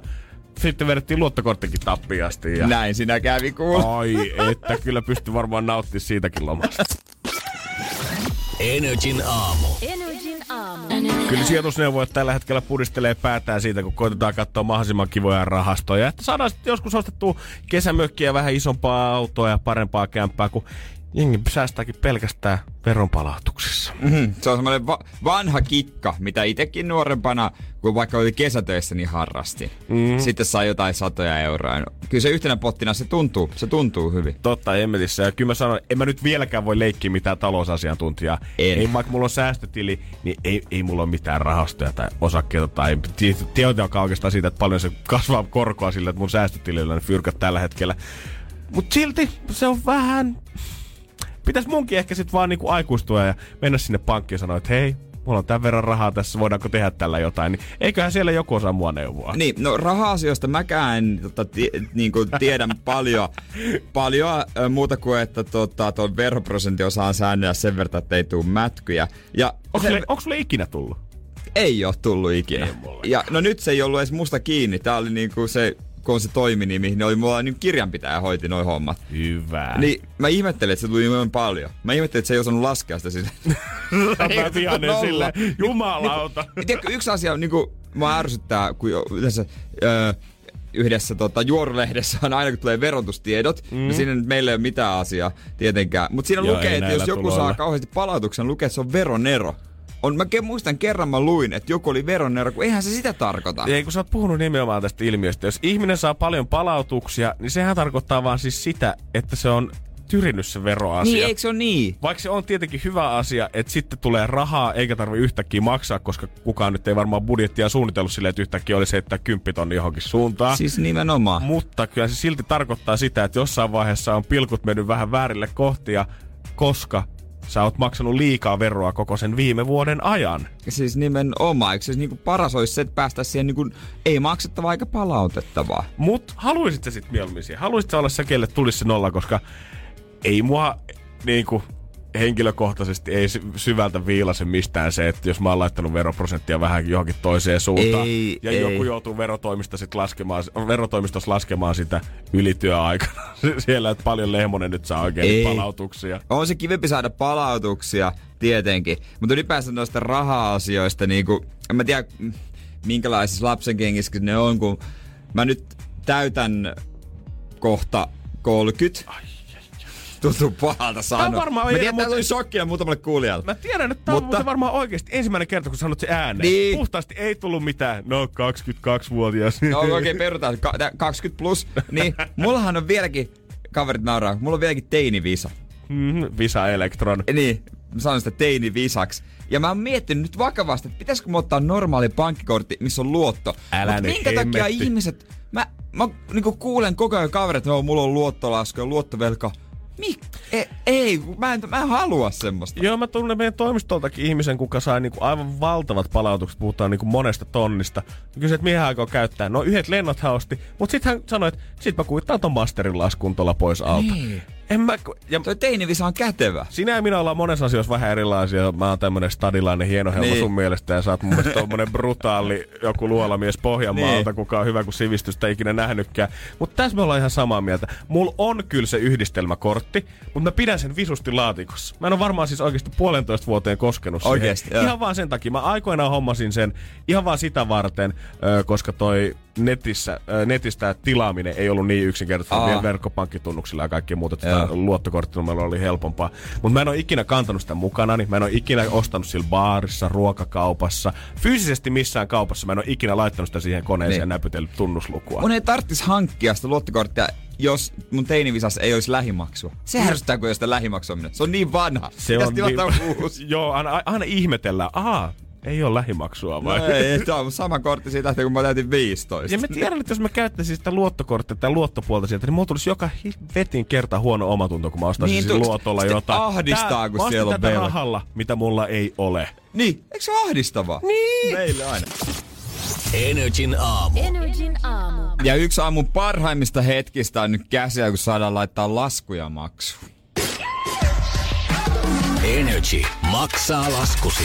Sitten vedettiin luottokorttikin tappiin asti. Ja... Näin sinä kävi kuulla. Ai, että kyllä pystyy varmaan nauttimaan siitäkin lomasta. Energin aamu. Energin aamu. Kyllä sijoitusneuvojat tällä hetkellä pudistelee päätään siitä, kun koitetaan katsoa mahdollisimman kivoja rahastoja. Että saadaan sitten joskus ostettua kesämökkiä, vähän isompaa autoa ja parempaa kämppää, kun jengi säästääkin pelkästään veronpalautuksissa. Mm, se on semmoinen va- vanha kikka, mitä itekin nuorempana, kun vaikka oli kesätöissä, niin harrasti. Mm. Sitten sai jotain satoja euroa. No, Kyllä se yhtenä pottina se tuntuu, se tuntuu hyvin. Totta, emmetissä. Ja kyllä mä sanon, en mä nyt vieläkään voi leikkiä mitään talousasiantuntijaa. En. Ei, vaikka mulla on säästötili, niin ei, ei mulla ole mitään rahastoja tai osakkeita tai tietoakaan oikeastaan siitä, että paljon se kasvaa korkoa sillä, että mun säästötilillä ne fyrkät tällä hetkellä. Mut silti se on vähän... Pitäis munkin ehkä sit vaan niinku aikuistua ja mennä sinne pankkiin ja sanoa, että hei, mulla on tämän verran rahaa tässä, voidaanko tehdä tällä jotain, niin eiköhän siellä joku osaa mua neuvoa. Niin, no raha-asioista mäkään en tota, tie, niin kuin tiedän paljon, paljon ö, muuta kuin, että tota, tuon veroprosentti osaan säännellä sen verran, että ei tule mätkyjä. Ja Onko se, sulle, onko sulle ikinä tullut? ei ole tullut ikinä. Ei ja no nyt se ei ollut edes musta kiinni. Tää oli niinku se, kun on se toiminimi, niin oli mulla niin kirjanpitäjä hoiti noin hommat. Hyvä. Niin mä ihmettelin, että se tuli noin paljon. Mä ihmettelin, että se ei osannut laskea sitä sinne. Mä vihanen Nolla. sille, jumalauta. Niin, tiedätkö, yksi asia on niinku, mä ärsyttää, kun yhdessä, öö, yhdessä tota, juorulehdessä on aina, kun tulee verotustiedot, mm. ja siinä nyt meillä ei ole mitään asiaa tietenkään. Mutta siinä Joo, lukee, että jos joku tuloilla. saa kauheasti palautuksen, lukee, että se on veronero. On, mä muistan kerran mä luin, että joku oli veronero, kun eihän se sitä tarkoita. Ei, kun sä oot puhunut nimenomaan tästä ilmiöstä. Jos ihminen saa paljon palautuksia, niin sehän tarkoittaa vaan siis sitä, että se on tyrinnyt se veroasia. Niin, eikö se ole niin? Vaikka se on tietenkin hyvä asia, että sitten tulee rahaa eikä tarvi yhtäkkiä maksaa, koska kukaan nyt ei varmaan budjettia suunnitellut silleen, että yhtäkkiä olisi heittää kymppitonni johonkin suuntaan. Siis nimenomaan. Mutta kyllä se silti tarkoittaa sitä, että jossain vaiheessa on pilkut mennyt vähän väärille kohtia, koska sä oot maksanut liikaa veroa koko sen viime vuoden ajan. Siis nimenomaan. Eikö se niinku paras olisi se, että päästä siihen niinku ei maksettavaa eikä palautettavaa? Mut haluisit sä sit mieluummin siihen? Haluisit sä olla se, kelle tulisi se nolla, koska ei mua niinku henkilökohtaisesti ei sy- syvältä viilase mistään se, että jos mä oon laittanut veroprosenttia vähän johonkin toiseen suuntaan Ei, ja ei. joku joutuu verotoimista sit laskemaan, verotoimistossa laskemaan sitä ylityöaikana <laughs> siellä, että paljon Lehmonen nyt saa oikein Ei. palautuksia. On se kivempi saada palautuksia, tietenkin. Mutta ylipäänsä noista raha-asioista, niin kuin, en mä tiedä minkälaisissa lapsenkengissä ne on, kun mä nyt täytän kohta 30. Tuntuu pahalta sanoa. varmaan mä tiedän, tää tuli shokkia muutamalle kuulijalle. Mä tiedän, että tämä Mutta- on muuten varmaan oikeasti ensimmäinen kerta, kun sanot se ääneen. Niin. Puhtaasti ei tullut mitään, no 22-vuotias. No oikein okay, perutaan, Ka- tää 20 plus. Niin, <laughs> mullahan on vieläkin, kaverit nauraa, mulla on vieläkin teinivisa. Mm, Visa Electron. Niin, mä sanon sitä teinivisaksi. Ja mä oon miettinyt nyt vakavasti, että pitäisikö mä ottaa normaali pankkikortti, missä on luotto. Älä Mut nyt minkä takia hemmetti. ihmiset... Mä, mä niinku kuulen koko ajan kaverit, että "Oo, mulla on luottolasku ja luottovelka. Mik? Ei, ei kun mä en, mä en halua semmoista. Joo, mä tunnen meidän toimistoltakin ihmisen, kuka sai niinku aivan valtavat palautukset, puhutaan niinku monesta tonnista. Mä kysyin, että mihin aikoo käyttää. No yhdet lennot hän osti, mutta sitten hän sanoi, että sit mä kuittaan ton masterin laskun tuolla pois alta. Niin. En mä, ja Toi teinivisa on kätevä. sinä ja minä ollaan monessa asiassa vähän erilaisia. Mä oon tämmönen stadilainen hieno helma Niin. sun mielestä ja sä oot mun mielestä tommonen brutaali joku luolamies Pohjanmaalta, Niin. kuka on hyvä kuin sivistystä ikinä nähnytkään. Mutta tässä me ollaan ihan samaa mieltä. Mulla on kyllä se yhdistelmäkortti, mutta mä pidän sen visusti laatikossa. Mä en ole varmaan siis oikeasti puolentoista vuoteen koskenut siihen. Oikeesti, joo. Ihan vaan sen takia. Mä aikoinaan hommasin sen ihan vaan sitä varten, koska toi netissä, netistä tilaaminen ei ollut niin yksinkertaista. Vielä verkkopankkitunnuksilla ja kaikki muuta. että Luottokorttinumerolla oli helpompaa. Mutta mä en ole ikinä kantanut sitä mukana, niin mä en ole ikinä ostanut sillä baarissa, ruokakaupassa. Fyysisesti missään kaupassa mä en ole ikinä laittanut sitä siihen koneeseen Niin. ja näpytellyt tunnuslukua. Mun ei tarttis hankkia sitä luottokorttia, jos mun teinivisassa ei olisi lähimaksua. Se härsyttää, kun ei sitä lähimaksua minä. Se on niin vanha. Se Pitäis on niin- uusi. <laughs> Joo, aina, aina ihmetellään. Aha, ei ole lähimaksua vai? No ei, tää on sama kortti siitä, kun mä täytin 15. Ja mä tiedän, että jos mä käyttäisin sitä luottokorttia tai luottopuolta sieltä, niin mulla tulisi joka vetin kerta huono omatunto, kun mä ostaisin Niin, tu- luotolla jotain. ahdistaa, kun mä ostin siellä on tätä velka. rahalla, mitä mulla ei ole. Niin, eikö se ole ahdistavaa? Niin. Meille aina. Energin aamu. Energin aamu. Ja yksi aamun parhaimmista hetkistä on nyt käsiä, kun saadaan laittaa laskuja maksuun. Energy maksaa laskusi.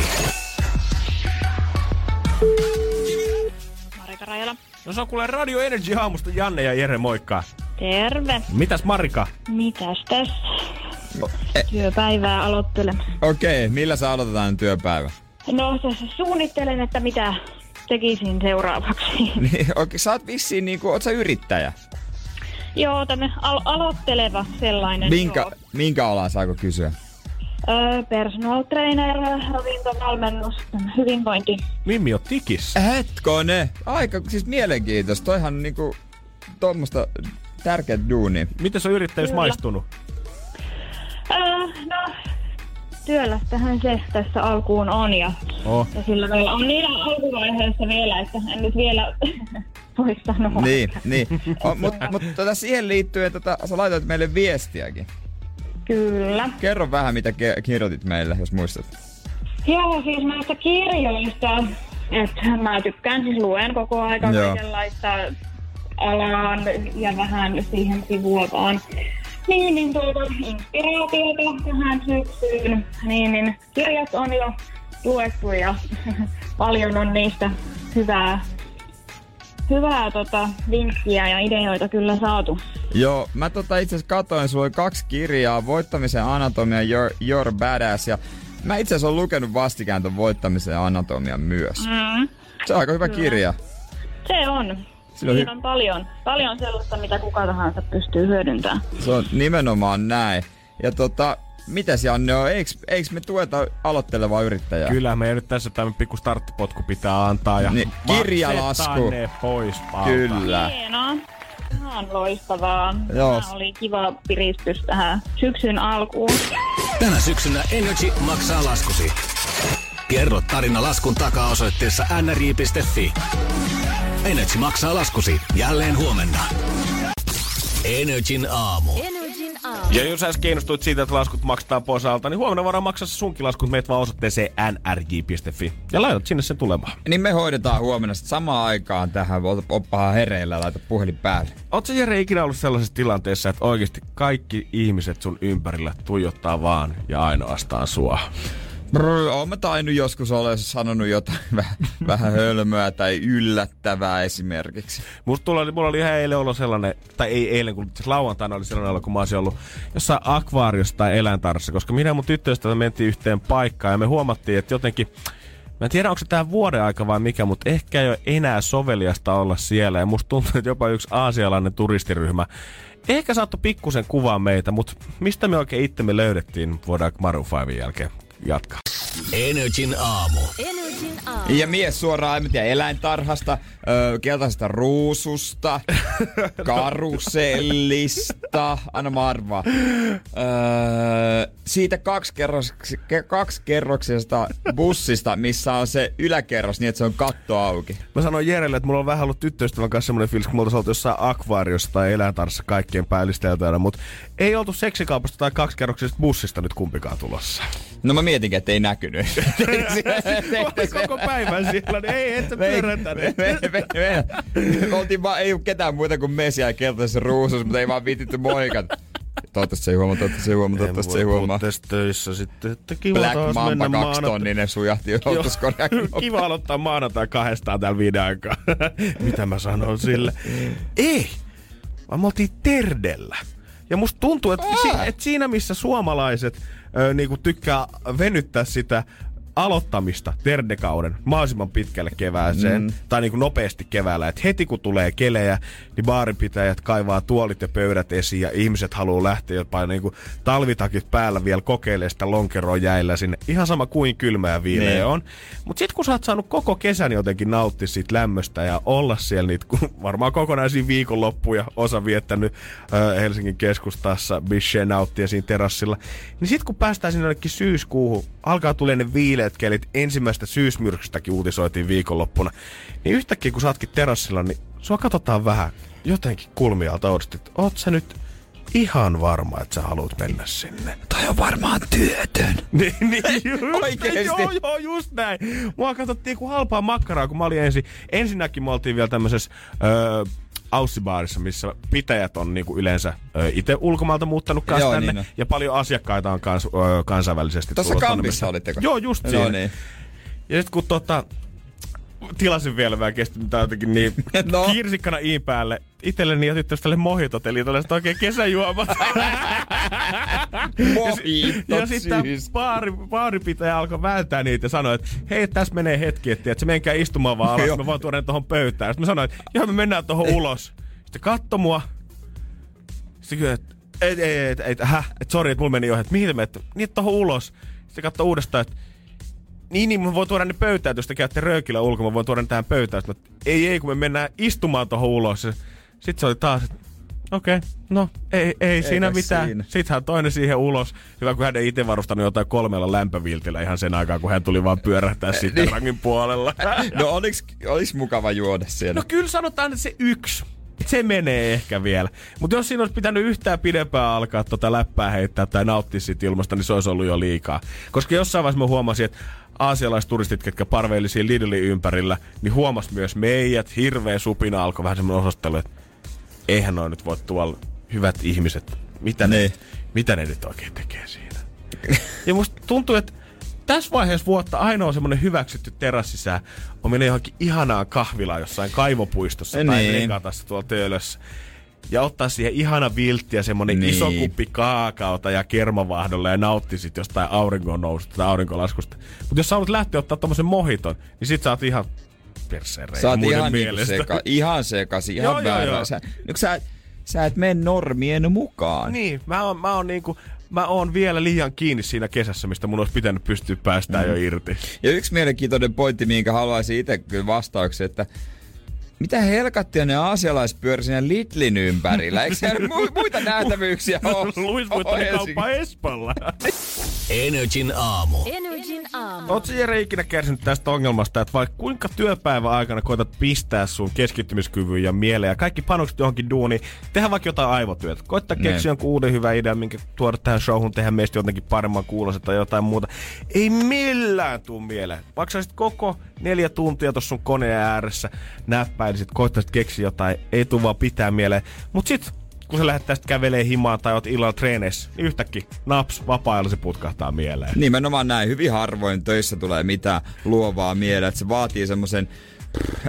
Marika Rajala. No se on kuule Radio Energy aamusta Janne ja Jere, moikka. Terve. Mitäs Marika? Mitäs tässä? e- Työpäivää aloittelen. Okei, okay, millä sä aloitetaan työpäivä? No tässä suunnittelen, että mitä tekisin seuraavaksi. <laughs> Niin, oikein, sä oot vissiin niinku, oot sä yrittäjä? joo, tänne al- aloitteleva sellainen. Minkä, Joo. minkä alan saako kysyä? Personal trainer, ravintovalmennus, hyvinvointi. Mimmi on tikissä. Hetkone! Aika siis mielenkiintoista. Toihan niinku tuommoista tärkeät duuni. Miten se on yrittäjyys Kyllä. maistunut? Öö, no, työlästähän se tässä alkuun on ja, Oh. ja sillä meillä on niin alkuvaiheessa vielä, että en nyt vielä <laughs> voi sanoa. Niin, niin. Mutta mut, tota siihen liittyen, tota, sä laitoit meille viestiäkin. Kyllä. Kerro vähän, mitä ke- kirjoitit meille, jos muistat. Joo, siis näistä kirjoista, että mä tykkään siis luen koko aika Joo. kaikenlaista alaan ja vähän siihen sivuavaan. Niin, niin tuota inspiraatiota tähän syksyyn. Niin, niin kirjat on jo luettu ja <laughs> paljon on niistä hyvää, hyvää tota, vinkkiä ja ideoita kyllä saatu. Joo, mä tota itse asiassa katoin, sulla oli kaksi kirjaa, Voittamisen anatomia ja Your, Your Badass. Ja mä itse asiassa olen lukenut vastikään ton Voittamisen anatomian myös. Mm. Se on aika hyvä kirja. Se on. Siinä on hy- on paljon, paljon sellaista, mitä kuka tahansa pystyy hyödyntämään. Se on nimenomaan näin. Ja tota, mitäs Janne on, eiks, eiks me tueta aloittelevaa yrittäjää? Kyllä, meidän nyt tässä tämmöinen pikku starttipotku pitää antaa. Ja Niin, kirjalasku. ne pois alta. Kyllä. Hienoa. Ihan loistavaa. Joo. Tämä oli kiva piristys tähän syksyn alkuun. Tänä syksynä Energy maksaa laskusi. Kerro tarina laskun takaa osoitteessa nri.fi. Energy maksaa laskusi jälleen huomenna. Energin aamu. Energin aamu. Ja jos äsken kiinnostuit siitä, että laskut maksetaan pois alta, niin huomenna voidaan maksaa se sunkin laskut meitä vaan osoitteeseen nrj.fi. Ja laitat sinne sen tulemaan. Niin me hoidetaan huomenna sit samaan aikaan tähän. Oppahan hereillä ja laita puhelin päälle. Oletko Jere ikinä ollut sellaisessa tilanteessa, että oikeasti kaikki ihmiset sun ympärillä tuijottaa vaan ja ainoastaan sua? Brr, oon mä tainnut joskus olla sanonut jotain <laughs> vähän, vähän hölmöä tai yllättävää esimerkiksi. Musta tulla, mulla oli ihan eilen ollut sellainen, tai ei eilen, kun lauantaina oli sellainen olo, kun mä olisin ollut jossain akvaariossa tai eläintarhassa, koska minä ja mun tyttöystävä mentiin yhteen paikkaan ja me huomattiin, että jotenkin Mä en tiedä, onko se tää vuoden aika vai mikä, mutta ehkä ei ole enää soveliasta olla siellä. Ja musta tuntuu, että jopa yksi aasialainen turistiryhmä ehkä saattoi pikkusen kuvaa meitä, mutta mistä me oikein itsemme löydettiin, voidaan Maroon 5 jälkeen jatkaa. Energin aamu. Energin aamu. Ja mies suoraan, en tiedä, eläintarhasta, ö, keltaisesta ruususta, <laughs> karusellista, anna mä arvaa. Öö, siitä kaksikerroks- ke- kaksikerroksesta bussista, missä on se yläkerros niin, että se on katto auki. Mä sanoin Jerelle, että mulla on vähän ollut tyttöystävän kanssa semmoinen fiilis, kun me oltaisiin oltu jossain akvaariossa tai eläintarhassa kaikkien päällisteltäjänä, mutta ei oltu seksikaupasta tai kaksikerroksisesta bussista nyt kumpikaan tulossa. No mä mietinkin, että ei näkynyt. <laughs> <laughs> Oli koko päivän siellä, niin ei, et sä Me, pyörätänyt. me, me, me, me, me oltiin vaan, ei ole ketään muuta kuin me siellä keltaisessa ruusussa, mutta ei vaan viititty moikata. Toivottavasti se ei huomaa, toivottavasti se ei huomaa, toivottavasti se ei huomaa. tässä töissä sitten, että kiva Black taas Mamba mennä kaksi tonninen sujahti Joo, joutuskoneen. <laughs> Kiva aloittaa maanantai kahdestaan täällä viiden aikaa. <laughs> Mitä mä sanon sille? Ei, vaan me oltiin Terdellä. Ja musta tuntuu, että, si- että siinä missä suomalaiset ö, niinku tykkää venyttää sitä aloittamista Terdekauden mahdollisimman pitkälle kevääseen, mm. tai niinku nopeasti keväällä. Et heti kun tulee kelejä, niin baaripitäjät kaivaa tuolit ja pöydät esiin ja ihmiset haluaa lähteä jopa niinku talvitakit päällä vielä kokeilemaan sitä lonkeroa jäillä sinne. Ihan sama kuin kylmä ja viileä Niin. on. Mutta sitten kun sä oot saanut koko kesän jotenkin nauttia siitä lämmöstä ja olla siellä niitä kun varmaan kokonaisia viikonloppuja osa viettänyt ö, Helsingin keskustassa, Bishe nauttia siinä terassilla, niin sitten kun päästään sinne jonnekin syyskuuhun, alkaa tulee ne viileät kelit, ensimmäistä syysmyrskystäkin uutisoitiin viikonloppuna, niin yhtäkkiä kun sä ootkin terassilla, niin sua katsotaan vähän jotenkin kulmialta oudosti, että oot sä nyt ihan varma, että sä haluat mennä sinne. Toi on varmaan työtön. <laughs> Niin, niin just, <laughs> Oikeesti? Joo, joo, just näin. Mua katsottiin kuin halpaa makkaraa, kun mä olin ensin. Ensinnäkin me oltiin vielä tämmöisessä öö, Aussibaarissa, missä pitäjät on niinku yleensä itse ulkomailta muuttanut kanssa Joo, tänne. niin on. ja paljon asiakkaita on kans, ö, kansainvälisesti Tuossa tullut kampissa olitteko? Joo, just No siinä. niin. Ja sitten kun tota, tilasin vielä vähän kesti, mitä jotenkin niin <laughs> no. kirsikkana iin päälle. Itselleni ja tyttöystävälle mohitot, eli tällaiset oikein kesäjuomat. Mohitot ja sitten siis. baari, baaripitäjä alkoi välttää niitä ja sanoi, että hei, tässä menee hetki, että se menkää istumaan vaan alas, mä voin tuoda ne tuohon pöytään. Sitten mä sanoin, että joo, me mennään tuohon ulos. Sitten katso mua. Sitten kysyi, että ei, ei, ei, ei, häh, että sori, että mulla meni jo, että mihin te menette? Niin, että tohon ulos. Sitten katso uudestaan, että niin, niin, mä voin tuoda ne pöytään, että jos te käytte röökillä ulkona, mä voin tuoda ne tähän pöytään. Sitten ei, ei, kun me mennään istumaan tuohon ulos. Sitten se oli taas, että okei, okay, no ei, ei siinä mitään. siinä. Sitten hän toinen siihen ulos. Hyvä, kun hän ei itse varustanut jotain kolmella lämpöviltillä ihan sen aikaa, kun hän tuli vaan pyörähtää sitten niin. rangin puolella. No oliks, oliks mukava juoda siellä? No kyllä sanotaan, että se yksi. Se menee ehkä vielä. Mutta jos siinä olisi pitänyt yhtään pidempään alkaa tota läppää heittää tai nauttia siitä ilmasta, niin se olisi ollut jo liikaa. Koska jossain vaiheessa mä huomasin, että aasialaisturistit, ketkä parveili siinä Lidlin ympärillä, niin huomas myös meidät. Hirveä supina alkoi vähän semmoinen osastelu, että eihän noin nyt voi tuolla hyvät ihmiset. Mitä ne, Niin. mitä ne nyt oikein tekee siinä? Ja musta tuntuu, että tässä vaiheessa vuotta ainoa semmoinen hyväksytty terassisää on mennä johonkin ihanaan kahvilaan jossain kaivopuistossa tai Niin. regatassa tuolla töölössä. Ja ottaa siihen ihana viltti ja semmonen Niin. iso kuppi kaakaota ja kermavahdolla ja nautti sit jostain auringon noususta tai aurinkolaskusta. Mutta jos sä haluat lähteä ottaa tommosen mohiton, niin sit sä oot ihan perseen Sä oot ihan, niinku mielestä. seka, ihan sekasi, Joo, ihan joo, väärä. joo. Sä, no, sä, sä et mene normien mukaan. Niin, mä oon, mä oon niinku, mä oon vielä liian kiinni siinä kesässä, mistä mun olisi pitänyt pystyä päästään mm. jo irti. Ja yksi mielenkiintoinen pointti, minkä haluaisin itse kyllä vastauksen, että mitä helkattia ne aasialaiset pyöri siinä Lidlin ympärillä? Eikö siellä mu- muita nähtävyyksiä ole? Luis kauppa Espalla. Energin aamu. Energin aamu. Oletko Jere ikinä kärsinyt tästä ongelmasta, että vaikka kuinka työpäivän aikana koetat pistää sun keskittymiskyvyn ja mieleen ja kaikki panokset johonkin duuniin, tehdä vaikka jotain aivotyötä. Koittaa Ne. keksiä jonkun uuden hyvän idean, minkä tuoda tähän showhun, tehdä meistä jotenkin paremman kuulosta tai jotain muuta. Ei millään tuu mieleen. Vaikka sä koko neljä tuntia tuossa sun koneen ääressä, näppäilisit, koittaisit keksiä jotain, ei tuu vaan pitää mieleen. Mut sit kun sä lähdet tästä kävelee himaan tai oot illalla treeneissä, niin yhtäkkiä naps, vapaa se putkahtaa mieleen. Nimenomaan näin. Hyvin harvoin töissä tulee mitään luovaa mieleen. Että se vaatii semmoisen,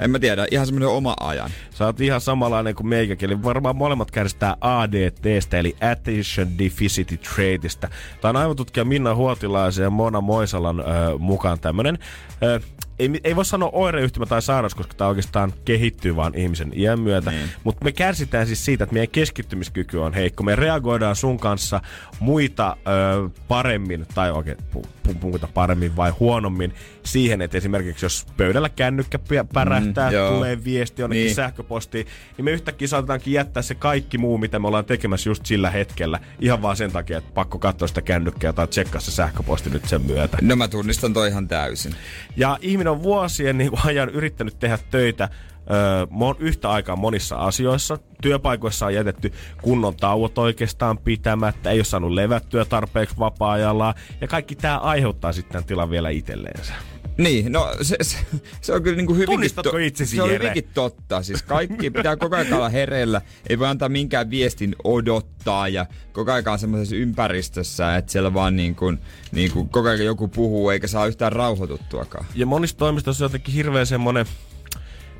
en mä tiedä, ihan semmoinen oma ajan. Sä oot ihan samanlainen kuin meikäkin. Eli varmaan molemmat kärsitään ADTstä, eli Attention Deficit Traitista. Tämä on aivotutkija Minna Huotilaisen ja Mona Moisalan ö, mukaan tämmönen. Ö, ei, ei voi sanoa oireyhtymä tai sairaus, koska tämä oikeastaan kehittyy vaan ihmisen iän myötä. Niin. Mutta me kärsitään siis siitä, että meidän keskittymiskyky on heikko. Me reagoidaan sun kanssa muita ö, paremmin, tai oikein pu, pu, muita paremmin vai huonommin, siihen, että esimerkiksi jos pöydällä kännykkä pä- pärähtää, Mm, joo. tulee viesti jonnekin Niin. sähköpostiin, niin me yhtäkkiä saatetaankin jättää se kaikki muu, mitä me ollaan tekemässä just sillä hetkellä. Ihan vaan sen takia, että pakko katsoa sitä kännykkää tai tsekkaa se sähköposti nyt sen myötä. No mä tunnistan toi ihan täysin. Ja ihminen on vuosien niin kuin, ajan yrittänyt tehdä töitä öö, mon, yhtä aikaa monissa asioissa. Työpaikoissa on jätetty kunnon tauot oikeastaan pitämättä, ei ole saanut levättyä tarpeeksi vapaa-ajallaan. Ja kaikki tämä aiheuttaa sitten tilan vielä itselleensä. Niin, no se, se, se on kyllä niinku hyvinkin... Tunnistatko itsesi, Se on Jere? hyvinkin totta. Siis kaikki pitää koko ajan olla hereillä. Ei voi antaa minkään viestin odottaa ja koko ajan semmoisessa ympäristössä, että siellä vaan niin kuin, niin kuin koko ajan joku puhuu eikä saa yhtään rauhoituttuakaan. Ja monissa toimistoissa on jotenkin hirveän semmonen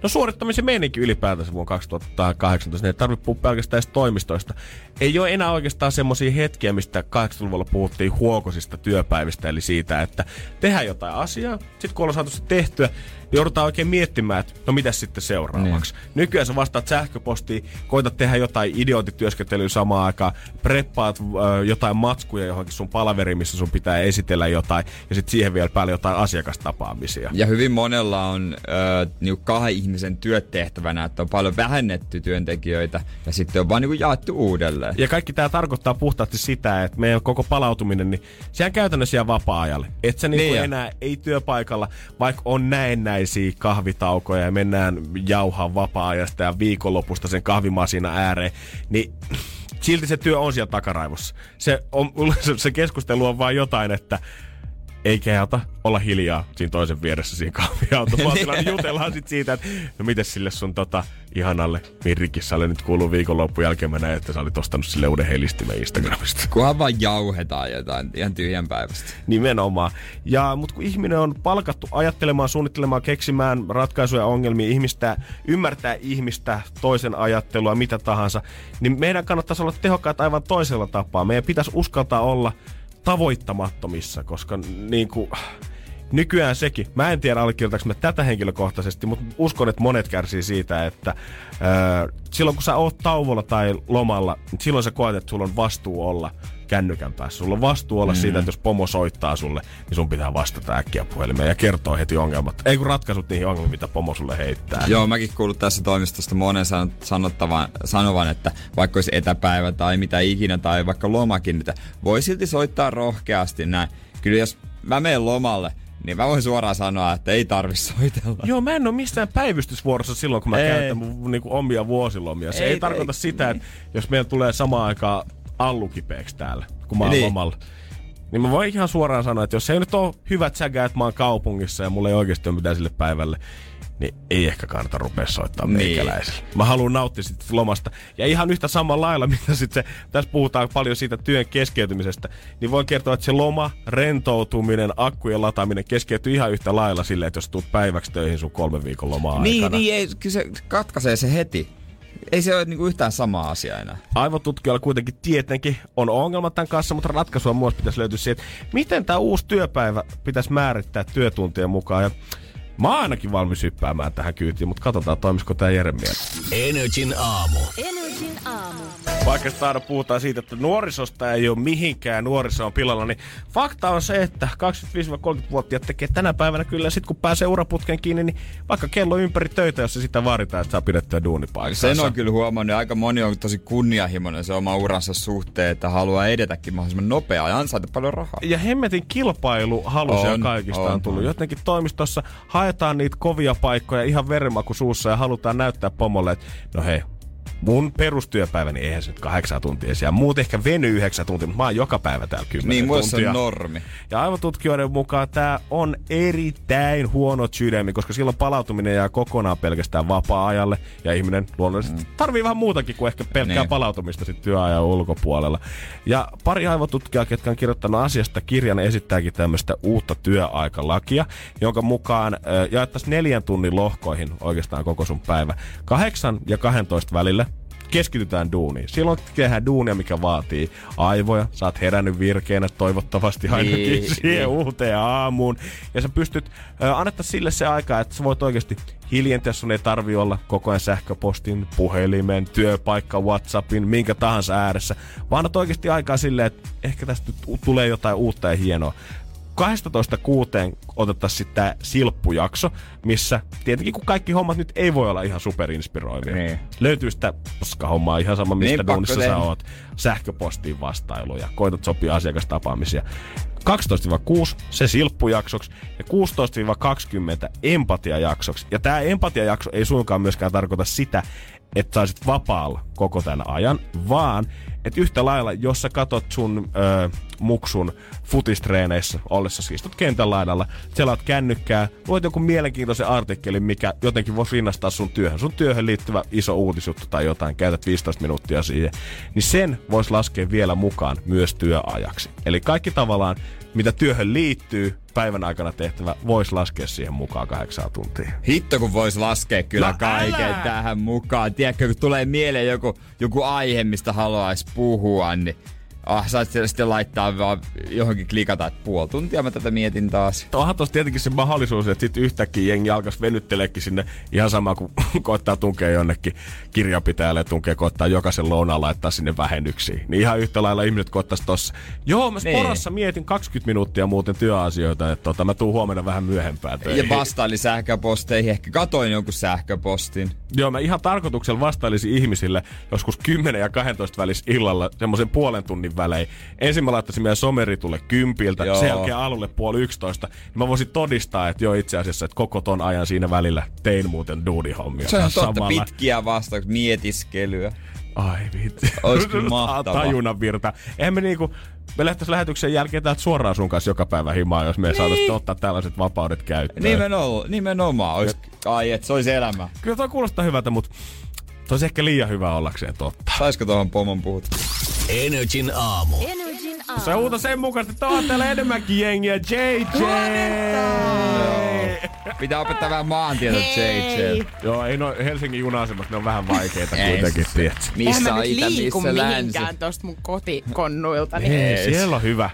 No suorittamisen meininki ylipäätänsä vuonna 2018, ne ei tarvitse puhua pelkästään edes toimistoista. Ei ole enää oikeastaan semmoisia hetkiä, mistä 80-luvulla puhuttiin huokosista työpäivistä, eli siitä, että tehdään jotain asiaa, sitten kun ollaan saatu se tehtyä, niin joudutaan oikein miettimään, että no mitä sitten seuraavaksi. Niin. Nykyään sä vastaat sähköpostiin, koitat tehdä jotain idioottityöskentelyä samaan aikaan, preppaat ö, jotain matskuja johonkin sun palaveriin, missä sun pitää esitellä jotain, ja sitten siihen vielä päälle jotain asiakastapaamisia. Ja hyvin monella on äh, niinku kahden ihmisen työtehtävänä, että on paljon vähennetty työntekijöitä ja sitten on vaan niinku jaettu uudelleen. Ja kaikki tämä tarkoittaa puhtaasti sitä, että meidän koko palautuminen, niin sehän käytännössä jää vapaa-ajalle. Et sä niinku Niin jo. enää ei työpaikalla, vaikka on näennäisiä kahvitaukoja ja mennään jauhaan vapaa-ajasta ja viikonlopusta sen kahvimasina ääreen, niin silti se työ on siellä takaraivossa. Se, on, <laughs> se, keskustelu on vaan jotain, että ei kehata olla hiljaa siinä toisen vieressä siinä kahviautomaatilla. <laughs> niin jutellaan sit siitä, että no miten sille sun tota ihanalle Mirrikissalle nyt kuuluu viikonloppu jälkeen mä näin, että sä olit ostanut sille uuden helistimen Instagramista. Kunhan vaan jauhetaan jotain ihan tyhjän päivästä. Nimenomaan. Ja, mutta kun ihminen on palkattu ajattelemaan, suunnittelemaan, keksimään ratkaisuja ongelmiin, ihmistä, ymmärtää ihmistä, toisen ajattelua, mitä tahansa, niin meidän kannattaisi olla tehokkaat aivan toisella tapaa. Meidän pitäisi uskaltaa olla tavoittamattomissa, koska niin kuin, nykyään sekin, mä en tiedä allekirjoitanko mä tätä henkilökohtaisesti, mutta uskon, että monet kärsii siitä, että ää, silloin kun sä oot tauolla tai lomalla, niin silloin sä koet, että sulla on vastuu olla kännykän päässä. Sulla on vastuu olla mm. siitä, että jos pomo soittaa sulle, niin sun pitää vastata äkkiä puhelimeen ja kertoa heti ongelmat. Ei kun ratkaisut niihin ongelmiin, mitä pomo sulle heittää. Joo, mäkin kuullut tässä toimistosta monen san- sanottavan, sanovan, että vaikka olisi etäpäivä tai mitä ikinä tai vaikka lomakin, että voi silti soittaa rohkeasti näin. Kyllä jos mä menen lomalle, niin mä voin suoraan sanoa, että ei tarvi soitella. Joo, mä en ole missään päivystysvuorossa silloin, kun mä Ei. käytän mun niinku, omia vuosilomia. Se ei, Ei, ei tarkoita ei, sitä, että jos meillä tulee samaan aikaan allukipeeksi täällä, kun mä oon Niin. lomalla. Niin mä voin ihan suoraan sanoa, että jos ei nyt ole hyvät säkä, että mä oon kaupungissa ja mulla ei oikeasti ole mitään sille päivälle, niin ei ehkä kannata rupea soittaa Niin. meikäläiselle. Mä haluan nauttia sit lomasta. Ja ihan yhtä samalla lailla, <laughs> mitä sit se, tässä puhutaan paljon siitä työn keskeytymisestä, niin voin kertoa, että se loma, rentoutuminen, akkujen lataaminen keskeytyy ihan yhtä lailla silleen, että jos tuut päiväksi töihin sun kolmen viikon lomaa Niin, aikana. niin ei, kyllä se katkaisee se heti. Ei se ole niinku yhtään sama asia enää. Aivotutkijoilla kuitenkin tietenkin on ongelma tämän kanssa, mutta ratkaisua myös pitäisi löytyä siihen, että miten tämä uusi työpäivä pitäisi määrittää työtuntien mukaan. Ja mä oon ainakin valmis hyppäämään tähän kyytiin, mutta katsotaan toimisiko tämä Jere mielessä. Energin aamu. Energin aamu. Vaikka sitä aina puhutaan siitä, että nuorisosta ei ole mihinkään, nuoriso on pilalla, niin fakta on se, että 25-30-vuotiaat tekee tänä päivänä kyllä, sit kun pääsee uraputken kiinni, niin vaikka kello ympäri töitä, jos se sitä vaaditaan, että saa pidettyä duunipaikassa. Sen on kyllä huomannut, ja aika moni on tosi kunnianhimoinen se oma uransa suhteen, että haluaa edetäkin mahdollisimman nopeaa ja ansaita paljon rahaa. Ja hemmetin kilpailu halusia On, kaikista on, on, tullut. on. Jotenkin toimistossa haetaan niitä kovia paikkoja ihan verenmaku suussa ja halutaan näyttää pomolle, että no hei, mun perustyöpäiväni eihän se nyt kahdeksan tuntia siellä. Muut ehkä veny yhdeksän tuntia, mutta mä oon joka päivä täällä kymmenen Niin, tuntia. on normi. Ja aivotutkijoiden mukaan tämä on erittäin huono sydämi, koska silloin palautuminen jää kokonaan pelkästään vapaa-ajalle. Ja ihminen luonnollisesti mm. tarvii vähän muutakin kuin ehkä pelkkää Niin. niin. palautumista sit työajan ulkopuolella. Ja pari aivotutkijaa, ketkä on kirjoittanut asiasta kirjan, esittääkin tämmöistä uutta työaikalakia, jonka mukaan äh, jaettaisiin neljän tunnin lohkoihin oikeastaan koko sun päivä. Kahdeksan ja 12 välillä keskitytään duuniin. Silloin tehdään duunia, mikä vaatii aivoja. Sä oot herännyt virkeänä toivottavasti ainakin Niin, siihen niin. uuteen aamuun. Ja sä pystyt äh, annetta sille se aika, että sä voit oikeasti hiljentää. Sun ei tarvi olla koko ajan sähköpostin, puhelimen, työpaikka, Whatsappin, minkä tahansa ääressä. Vaan annat oikeasti aikaa silleen, että ehkä tästä tulee jotain uutta ja hienoa. 12.6. otettaisiin sitten tämä silppujakso, missä tietenkin kun kaikki hommat nyt ei voi olla ihan superinspiroivia. Niin. Löytyy sitä hommaa ihan sama, mistä Niin, duunissa sä oot. Sähköpostiin vastailuja, koitat sopia asiakastapaamisia. 12-6 se silppujaksoksi ja 16-20 empatiajaksoksi. Ja tämä empatiajakso ei suinkaan myöskään tarkoita sitä, että sä olisit vapaalla koko tämän ajan, vaan että yhtä lailla, jos sä katot sun ö, muksun futistreeneissä ollessa, istut kentän laidalla, selaat kännykkää, luet joku mielenkiintoisen artikkelin, mikä jotenkin voisi rinnastaa sun työhön. Sun työhön liittyvä iso uutisjuttu tai jotain, käytät 15 minuuttia siihen, niin sen voisi laskea vielä mukaan myös työajaksi. Eli kaikki tavallaan, mitä työhön liittyy, päivän aikana tehtävä, voisi laskea siihen mukaan kahdeksan tuntia. Hitto kun vois laskea kyllä no, kaiken älä! tähän mukaan. Tiedätkö, kun tulee mieleen joku, joku aihe, mistä haluaisi puhua, niin ah, saat siellä sitten laittaa vaan johonkin klikata, että puoli tuntia mä tätä mietin taas. Onhan tossa tietenkin se mahdollisuus, että sitten yhtäkkiä jengi alkaisi venytteleekin sinne ihan sama kuin <laughs> koittaa tunkea jonnekin kirjanpitäjälle, tunkea koittaa jokaisen lounaan laittaa sinne vähennyksiin. Niin ihan yhtä lailla ihmiset koittaisi tossa. Joo, mä Niin. sporassa mietin 20 minuuttia muuten työasioita, että tota, mä tuun huomenna vähän myöhempään töihin. Ja vastaili sähköposteihin, ehkä katoin jonkun sähköpostin. Joo, mä ihan tarkoituksella vastailisin ihmisille joskus 10 ja 12 välissä illalla semmoisen puolen tunnin välein. Ensin mä laittaisin meidän someritulle kympiltä, Joo. sen jälkeen alulle puoli yksitoista. Niin mä voisin todistaa, että joo itse asiassa, että koko ton ajan siinä välillä tein muuten duudihommia. Se on totta, samalla. pitkiä vastauksia, mietiskelyä. Ai vitsi. Ois <laughs> mahtavaa. Tajunnan virta. Eihän me niinku, me lähtäis lähetyksen jälkeen täältä suoraan sun kanssa joka päivä himaa, jos me niin. saataisiin ottaa tällaiset vapaudet käyttöön. Nimenomaan, nimenomaan. Ois, ai, et se olisi elämä. Kyllä toi kuulostaa hyvältä, mutta se olisi ehkä liian hyvä ollakseen totta. Saisko tuohon pomon puhut? Energin aamu. Aamu. Se huuta sen mukaan, että on täällä enemmänkin jengiä. JJ! Pitää opettaa vähän maantieto JJ. Joo, ei no Helsingin juna-asemat, ne on vähän vaikeita Ei kuitenkin, se- tiedätkö? Missä on itä, missä länsi? tosta mun kotikonnuilta. Niin Ei, siellä on hyvä.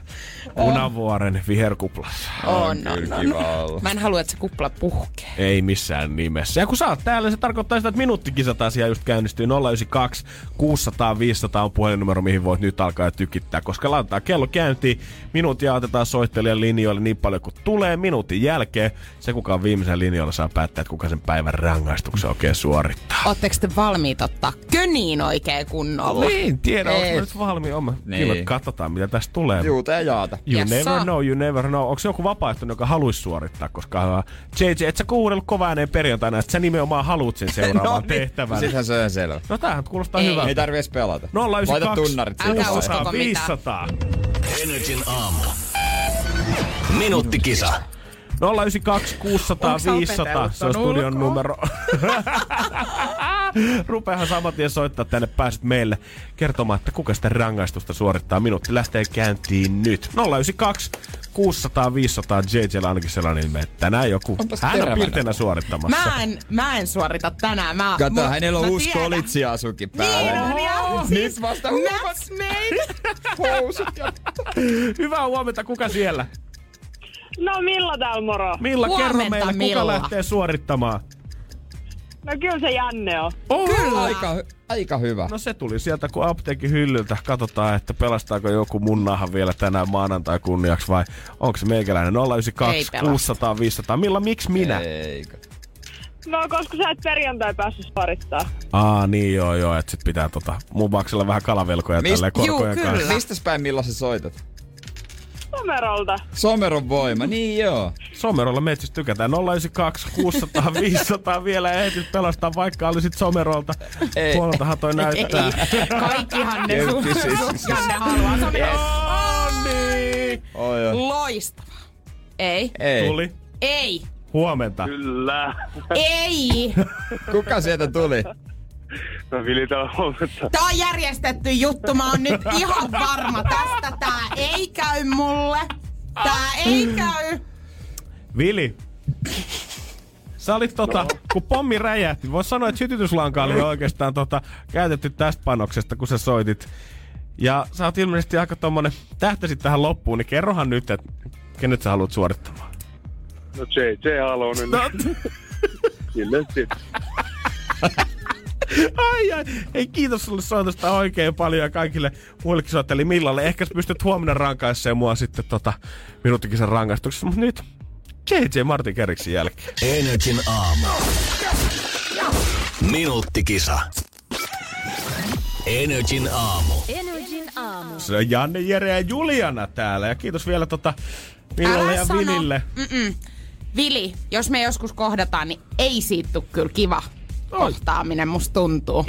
Punavuoren viherkuplassa. on, on, on. Mä en halua, että se kupla puhkee. Ei missään nimessä. Ja kun sä oot täällä, se tarkoittaa sitä, että minuuttikisat asia just käynnistyy 092 600 500 on puhelinnumero, mihin voit nyt alkaa tykittää. Koska laitetaan kello käyntiin, minuutia otetaan soittelijan linjoille niin paljon kuin tulee. Minuutin jälkeen se, kuka on viimeisen linjoilla, saa päättää, että kuka sen päivän rangaistuksen oikein suorittaa. Ootteko te valmiit ottaa köniin oikein kunnolla? Niin, tiedä, onko nyt valmiin? Oma. Niin. Kyllä katsotaan, mitä tästä tulee. Juuta ja jaata. You Yes, never sir. know, you never know. Onko joku vapaaehtoinen, joka haluaisi suorittaa? Koska JJ, et sä kuunnellut kova ääneen perjantaina, että sä nimenomaan haluat sen <laughs> seuraavaan tehtävän. Sittenhän se on selvä. No tämähän kuulostaa Ei. hyvältä. Ei tarvi edes pelata. 092 Laita tunnarit Älkää siihen. uskoko 600 mitään. 500. Energin aamu. Minuuttikisa. 092 600 Onks sä 500. opetellut Se on studion ulkoa? numero. <laughs> Rupeahan saman tien soittaa tänne, pääset meille kertomaan, että kuka sitä rangaistusta suorittaa. Minuutti lähtee käyntiin nyt. 092 600 500 JJllä ainakin sellainen ilme, että tänään joku Onpas hän on terävänä. pirteenä suorittamassa. Mä en, mä en suorita tänään. Mä, Kato, mu- hänellä on uusi kolitsiasukin päällä. Niin on, ja siis Nyt vasta That's made. <laughs> housut ja... Hyvää huomenta, kuka siellä? No Milla täällä moro. Milla, kerro meille, kuka Milla. lähtee suorittamaan? No kyllä se Janne on. Oh, Kyllä. Aika, Aika hyvä. No se tuli sieltä kun apteekin hyllyltä. Katsotaan, että pelastaako joku mun nahan vielä tänään maanantai kunniaksi vai onko se meikäläinen 092 Ei pelasta. 600 500. Milla, miksi minä? Eikö? No, koska sä et perjantai päässyt parittaa. Aa, niin joo joo, että sit pitää tota, mun maksella vähän kalavelkoja Mist- tälleen korkojen Juu, kanssa. kyllä. Mistäs päin milloin sä soitat? Somerolta. Someron voima, niin joo. Somerolla metsistä tykätään 092 600 500 vielä ehtit pelastaa, vaikka olisit Somerolta. Ei. Tuoltahan toi näyttää. Kaikkihan ne sun, siis- Janne haluaa. Oi. loistava. Ei. Ei. Tuli. Ei. Huomenta. Kyllä. Ei. Kuka sieltä tuli? No Vili täällä huomenta. Tää on järjestetty juttu. Mä oon nyt ihan varma tästä. Tää ei käy mulle. Tää ei käy. Vili. Sä olit tota, kun pommi räjähti, voisi sanoa, että sytytyslanka oli oikeastaan tota, käytetty tästä panoksesta, kun sä soitit. Ja sä oot ilmeisesti aika tommonen, tähtäsit tähän loppuun, niin kerrohan nyt, että kenet sä haluat suorittamaan. No JJ Halonen. No, Kyllä sit. Ai, ai. Hei, kiitos sulle soitosta oikein paljon ja kaikille muillekin soitteli Millalle. Ehkä sä pystyt huomenna rankaissemaan mua sitten tota, minuuttikisan rangaistuksessa, mutta nyt JJ Martin Keriksin jälkeen. Energin aamu. Minuuttikisa. Energin aamu. Energin aamu. Se on Janne, Jere ja Juliana täällä. Ja kiitos vielä tota Millalle Älä ja sano. Vilille. Mm-mm. Vili, jos me joskus kohdataan, niin ei siitä kyllä kiva kohtaaminen, musta tuntuu.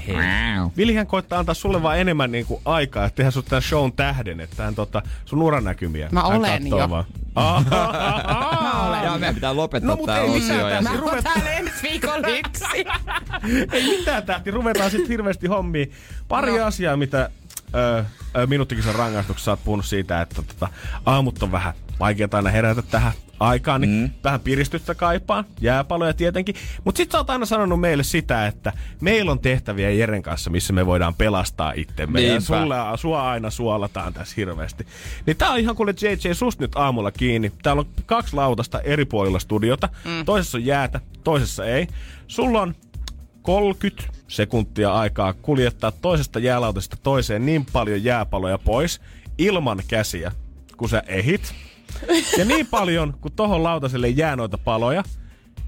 Vilihän koittaa antaa sulle vaan enemmän niinku aikaa, että tehdä sut tämän shown tähden, että hän tota, sun uranäkymiä. Mä hän olen jo. Vaan. <laughs> Mä olen. Ja meidän pitää lopettaa No, tää ei osio. mitään Ja... Mä Niin oon ruvet- täällä ensi viikolla yksi. <laughs> Ei mitään tähti, ruvetaan sitten hirveästi hommiin. Pari no. asiaa, mitä ö, ö, minuuttikisan rangaistuksessa sä oot puhunut siitä, että tota, aamut on vähän vaikeaa aina herätä tähän aikaan, niin mm. vähän piristystä kaipaan, jääpaloja tietenkin. Mutta sit sä oot aina sanonut meille sitä, että meillä on tehtäviä Jeren kanssa, missä me voidaan pelastaa itsemme. Ja Niinpä. sulle, sua aina suolataan tässä hirveästi. Niin tää on ihan kuule JJ sus nyt aamulla kiinni. Täällä on kaksi lautasta eri puolilla studiota. Mm. Toisessa on jäätä, toisessa ei. Sulla on 30 sekuntia aikaa kuljettaa toisesta jäälautasesta toiseen niin paljon jääpaloja pois ilman käsiä, kun sä ehit. Ja niin paljon, kun tohon lautaselle jää noita paloja,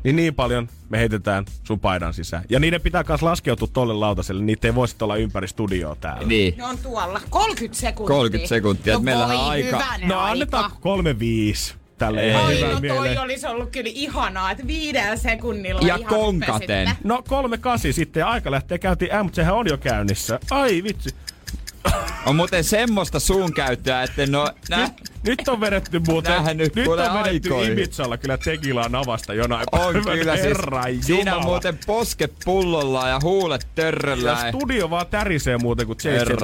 niin niin paljon me heitetään sun paidan sisään. Ja niiden pitää myös laskeutua tolle lautaselle, niitä ei voi olla ympäri studioa täällä. Niin. Ne on tuolla. 30 sekuntia. 30 sekuntia, No voi on aika- No annetaan kolme viisi. Tälle Ei. hyvään no toi mieleen. olisi ollut kyllä ihanaa, että viidellä sekunnilla Ja ihan konkaten. rupesitte. No kolme kasi sitten ja aika lähtee käyntiin. Äh, mutta sehän on jo käynnissä. Ai vitsi. On muuten semmoista suun käyttöä, että no... Nä, Nyt on vedetty muuten, Nähnyt nyt on vedetty aikoihin. Ibizalla kyllä tekilaan avasta jonain on kyllä siis. Siinä on muuten posket pullolla ja huulet törröllä. Ja studio vaan tärisee muuten, kun Herra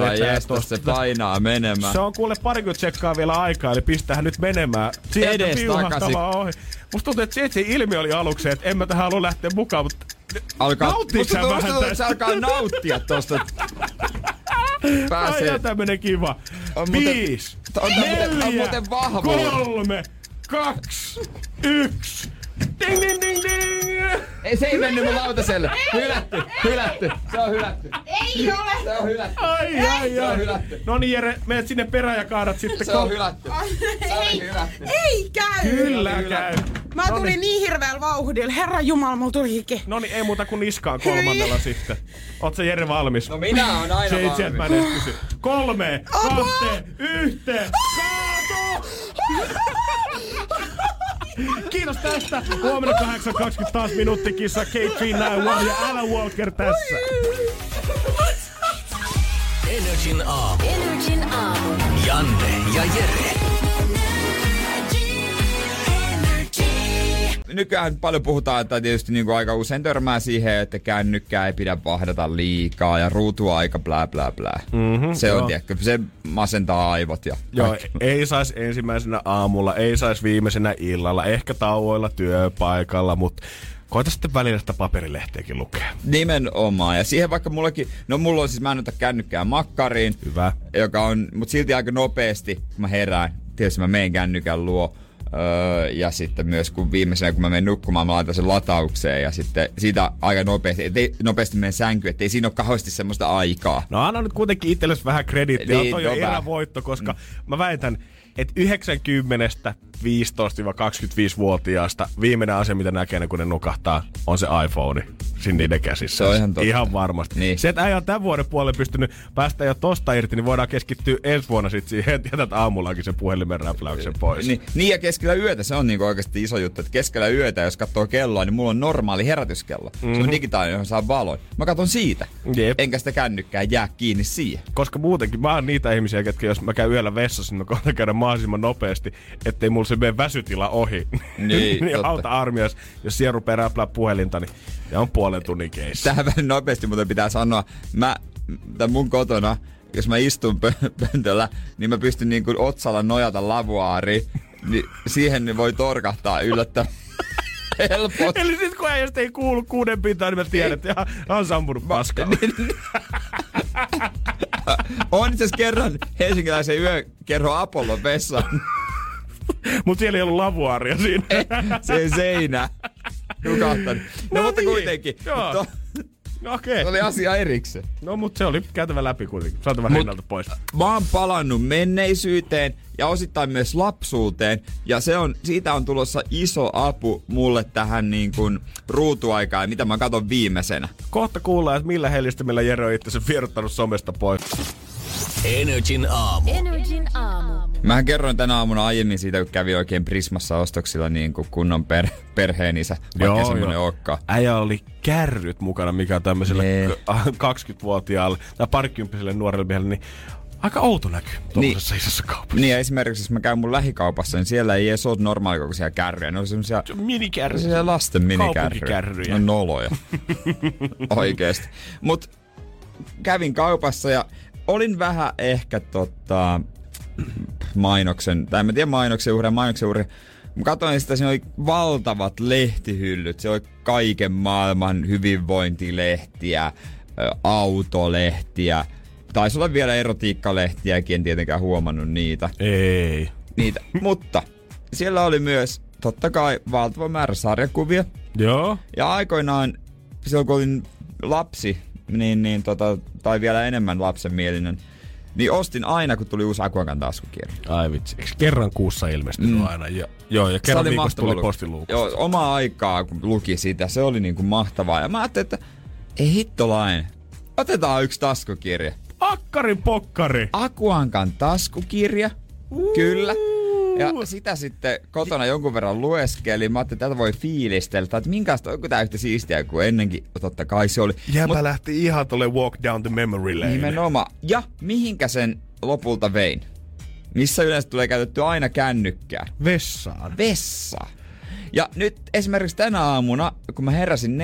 tosta. se painaa menemään. Se on kuule parikymmentä sekkaa vielä aikaa, eli pistähän nyt menemään. Sieltä Edes takaisin. ohi. Musta tuntuu, että JJ ilmi oli aluksi, että en mä tähän halua lähteä mukaan, mutta alkaa, musta tuntuu, vähän musta tuntuu, että se alkaa nauttia tosta. <laughs> Pääsee. ja tämmönen kiva. On muuten- Viisi, on muuten- on neljä, muuten kolme, kaksi, yksi. Ding, ding, ding, ding. Ei, se ei mennyt mun lautaselle. Hylätty, hylätty. Se on hylätty. Ei ole! Se on hylätty. Ai, ai, Se on ai. hylätty. No niin, Jere, menet sinne perään ja kaadat sitten. Se on hylätty. Se on Ei, hylätty. ei käy! Kyllä käy. Mä tulin niin hirveällä vauhdilla. Herra Jumala, mulla tuli hiki. No niin, ei muuta kuin niskaan kolmannella sitten. Oot sä Jere valmis? No minä on aina JJ, valmis. mä en edes kysy. Kolme, kahteen, yhteen, kaato! Kiitos tästä. Huomenna 8.20 taas minuuttikissa. K391 ja Alan Walker tässä. Energin aamu. Energin aamu. Janne ja Jere. Nykyään paljon puhutaan, että tietysti niin kuin aika usein törmää siihen, että kännykkää ei pidä vahdata liikaa ja ruutuaika blää blää blää. Mm-hmm, se on, joo. tiedätkö, se masentaa aivot ja Joo, kaikki. ei sais ensimmäisenä aamulla, ei sais viimeisenä illalla, ehkä tauoilla työpaikalla, mutta koita sitten välillä sitä paperilehteäkin lukea. Nimenomaan. Ja siihen vaikka mullakin, no mulla on siis, mä en ota kännykkää makkariin, Hyvä. joka on, mutta silti aika nopeasti, kun mä herään, tietysti mä menen kännykän luo, Öö, ja sitten myös kun viimeisenä, kun mä menen nukkumaan, mä laitan sen lataukseen ja sitten siitä aika nopeasti, ettei nopeasti mene sänky, ettei siinä ole kauheasti semmoista aikaa. No anna nyt kuitenkin itsellesi vähän krediittiä. Niin, toi on no erävoitto, koska mm. mä väitän, että 90 15-25-vuotiaasta viimeinen asia, mitä näkee, kun ne nukahtaa, on se iPhone siinä niiden käsissä. Se on ihan totta. Ihan varmasti. Niin. Se, että ei ole tämän vuoden puolelle pystynyt päästä jo tosta irti, niin voidaan keskittyä ensi vuonna sitten siihen, <laughs> että jätät aamullakin sen puhelimen räpläyksen pois. Niin, niin ja keskellä yötä se on niinku oikeasti iso juttu, että keskellä yötä, jos katsoo kelloa, niin mulla on normaali herätyskello. Mm-hmm. Se on digitaalinen, johon saa valon. Mä katson siitä. Jep. Enkä sitä kännykkää jää kiinni siihen. Koska muutenkin mä oon niitä ihmisiä, ketkä jos mä käyn yöllä vessassa, niin mä koitan käydä mahdollisimman nopeasti, ettei mulla se mene väsytila ohi. Niin, <laughs> niin auta armias, jos siellä rupeaa räplää puhelinta, niin ja on puolen tunnin keissi. Tähän vähän nopeasti muuten pitää sanoa, mä, tän mun kotona, jos mä istun pö- pöntöllä, niin mä pystyn niin kuin otsalla nojata lavuaari, niin siihen niin voi torkahtaa yllättävän <laughs> helposti. Eli sit kun äijästä ei kuulu kuuden pintaan, niin mä tiedän, että ihan, on sampunut paskaa. <laughs> On itse kerran helsinkiläisen yökerho Apollon vessaan. Mut siellä ei ollut lavuaaria siinä. Se seinä. Nukahtanut. No, No mutta niin, kuitenkin. joo. To, No Okei. se oli asia erikseen. No mut se oli käytävä läpi kuitenkin. Saatava Mut- rinnalta pois. Mä oon palannut menneisyyteen ja osittain myös lapsuuteen. Ja se on, siitä on tulossa iso apu mulle tähän niin kuin ruutuaikaan, mitä mä katon viimeisenä. Kohta kuullaan, että millä hellistimellä Jere on itse vierottanut somesta pois. Energin aamu. Energin aamu. Mä kerroin tänä aamuna aiemmin siitä, kun kävi oikein Prismassa ostoksilla niin kuin kunnon per, perheen isä, vaikka ei semmonen olekaan. Äijä oli kärryt mukana, mikä on tämmöiselle Nee. k- 20-vuotiaalle tai parikymppiselle nuorelle miehelle, niin aika outo näky tuollaisessa isossa kaupassa. Niin ja esimerkiksi jos mä käyn mun lähikaupassa, niin siellä ei edes ole normaalikokoisia kärryjä. Ne on semmosia Minikärry. Sellaisia lasten minikärryjä. No noloja. <laughs> Oikeesti. Mut kävin kaupassa ja olin vähän ehkä tota, mainoksen, tai en mä tiedä mainoksen uhria, mainoksen uhria. Mä katsoin sitä, siinä oli valtavat lehtihyllyt. Se oli kaiken maailman hyvinvointilehtiä, autolehtiä. Taisi olla vielä erotiikkalehtiäkin, en tietenkään huomannut niitä Ei. niitä. Mutta siellä oli myös totta kai valtava määrä sarjakuvia. Joo. Ja aikoinaan, silloin kun olin lapsi, niin, niin tota, tai vielä enemmän lapsenmielinen, niin ostin aina, kun tuli uusi Akuakan taskukirja. Ai vitsi. Eikö kerran kuussa ilmestynyt Mm. aina? Jo, joo, ja kerran oli viikossa tuli postiluukusta. Joo, omaa aikaa, kun luki sitä, se oli niinku mahtavaa. Ja mä ajattelin, että ei hittolainen, otetaan yksi taskukirja. Akkarin pokkari. Akuankan taskukirja, kyllä. Ja sitä sitten kotona jonkun verran lueskelin. Mä ajattelin, että tätä voi fiilistellä. Tai että minkälaista, onko tää yhtä siistiä kuin ennenkin? Totta kai se oli. Jäbä Mut lähti ihan tolle walk down the memory lane. nimenomaan. Ja mihinkä sen lopulta vein? Missä yleensä tulee käytetty aina kännykkää? Vessaan. Vessa. Ja nyt esimerkiksi tänä aamuna, kun mä heräsin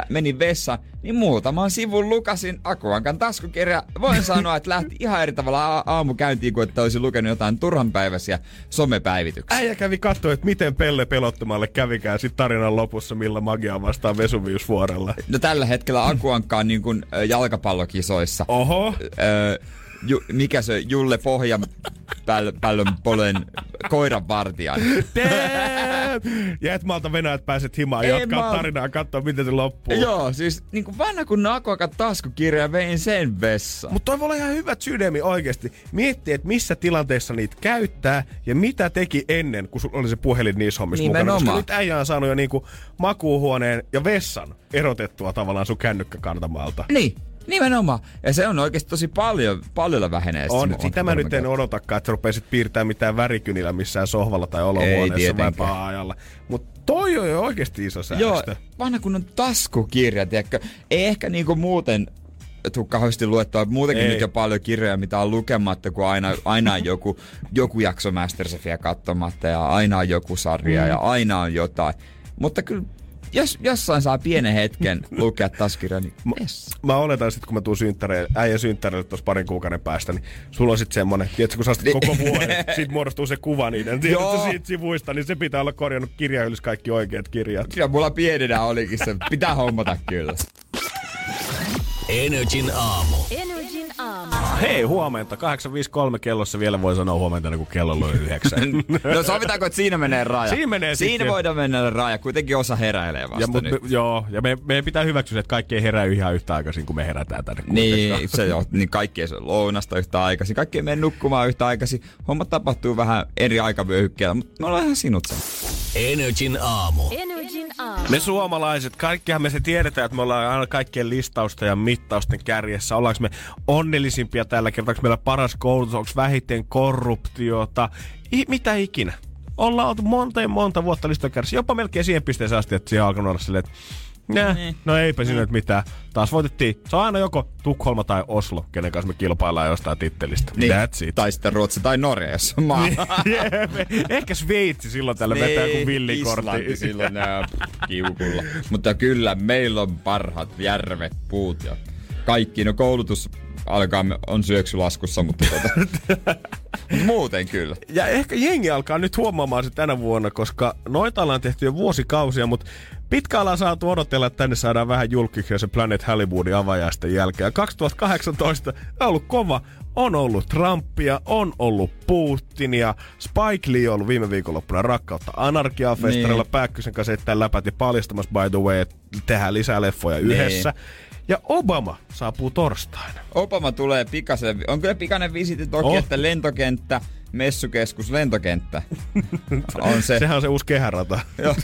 4.50, menin vessaan, niin muutaman sivun lukasin Akuankan taskukirja. Voin <laughs> sanoa, että lähti ihan eri tavalla a- aamu käyntiin, kuin että olisi lukenut jotain turhanpäiväisiä somepäivityksiä. Äijä kävi katsoa, että miten Pelle pelottomalle kävikään sit tarinan lopussa, millä magia vastaan Vesuviusvuorella. No tällä hetkellä Akuankka on niin kuin jalkapallokisoissa. Oho. Öö, ju, mikä se Julle Pohja päl, pällön polen koiran vartijan. Ja et malta Venäjät pääset himaan En jatkaa malta. tarinaa, katsoa miten se loppuu. Joo, siis niin kuin vanha kun Akuankan taskukirja vein sen vessaan. Mutta toi voi olla ihan hyvä sydämi oikeasti. Miettiä, että missä tilanteessa niitä käyttää ja mitä teki ennen, kun sulla oli se puhelin niissä hommissa mukana. Koska nyt äijä on saanut jo niinku makuuhuoneen ja vessan erotettua tavallaan sun kännykkäkartamaalta. Niin, nimenomaan. Ja se on oikeasti tosi paljon, paljon vähenee. On, sitä mä nyt en odotakaan, että rupeisit piirtää mitään värikynillä missään sohvalla tai olohuoneessa tietenkään. vapaa-ajalla. Mutta toi on jo oikeasti iso säästö. Joo, vanha kun on taskukirja, tiedätkö? Ei ehkä niinku muuten tuu kauheasti luettua. Muutenkin Ei. nyt jo paljon kirjoja, mitä on lukematta, kun aina, aina on joku, joku jakso Masterchefia katsomatta ja aina on joku sarja mm. ja aina on jotain. Mutta kyllä, jos jossain saa pienen hetken lukea taskukirjaa, niin yes. Mä oletan sit, kun mä tuun synttäreille, äijän synttäreille tuossa parin kuukauden päästä, niin sulla on sit semmonen, tiedätkö, kun sä koko vuoden, <laughs> sit muodostuu se kuva niiden, tiedätkö, siitä sivuista, niin se pitää olla korjannut kirjahyllyssä kaikki oikeat kirjat. Kyllä mulla pienenä olikin se. Pitää hommata kyllä. Energin aamu. Energin aamu. Hei, huomenta. 8.53 kellossa vielä voi sanoa huomenta, ennen kuin kello on yhdeksän. <laughs> No sovitaanko, että siinä menee raja? Siinä menee Siinä voidaan mennä raja. Kuitenkin osa heräilee vasta ja, mut, nyt. me, joo, ja me, meidän pitää hyväksyä, että kaikki ei herää ihan yhtä aikaisin, kun me herätään tänne. Niin, se jo, niin kaikki ei syö lounasta yhtä aikaisin, kaikki ei mene nukkumaan yhtä aikaisin. Homma tapahtuu vähän eri aikavyöhykkeellä, mutta me ollaan ihan sinut sen. Energin aamu. Energin aamu. Me suomalaiset, kaikkihan me se tiedetään, että me ollaan aina kaikkien listausten ja mittausten kärjessä. Ollaanko me onnellisimpia tällä kertaa, onko meillä paras koulutus, onko vähiten korruptiota, I, mitä ikinä. Ollaan oltu monta ja monta vuotta listojen kärjessä, jopa melkein siihen pisteeseen asti, että siihen on alkanut olla silleen, että Nää, Niin. no eipä siinä nyt mitään. Taas voitettiin. Se on aina joko Tukholma tai Oslo, kenen kanssa me kilpaillaan jostain tittelistä. Niin. That's it. Tai sitten Ruotsi tai Norja, jos on maa. <laughs> Jep. Ehkä Sveitsi silloin tällä vetää kuin villikortti. Niin, Islanti silloin nää kiukulla. Mutta kyllä meillä on parhaat järvet, puut ja kaikki. No koulutus alkaa, on syöksylaskussa, mutta <laughs> tota, muuten kyllä. Ja ehkä jengi alkaa nyt huomaamaan se tänä vuonna, koska noita ollaan tehty jo vuosikausia, mutta pitkä ollaan saatu odotella, että tänne saadaan vähän julkiksi se Planet Hollywoodin avajaisten jälkeen. Ja 2018 on ollut kova. On ollut Trumpia, on ollut Putinia. Spike Lee on ollut viime viikonloppuna rakkautta anarkiaa festarilla. Niin. Pääkkösen kanssa heittää läpät ja paljastamassa by the way, että tehdään lisää leffoja yhdessä. Ja Obama saapuu torstaina. Obama tulee pikaisen, on kyllä pikainen visitti toki, Oh. että lentokenttä, messukeskus, lentokenttä <laughs> on se. Sehän on se uusi kehärata. <laughs> Joo.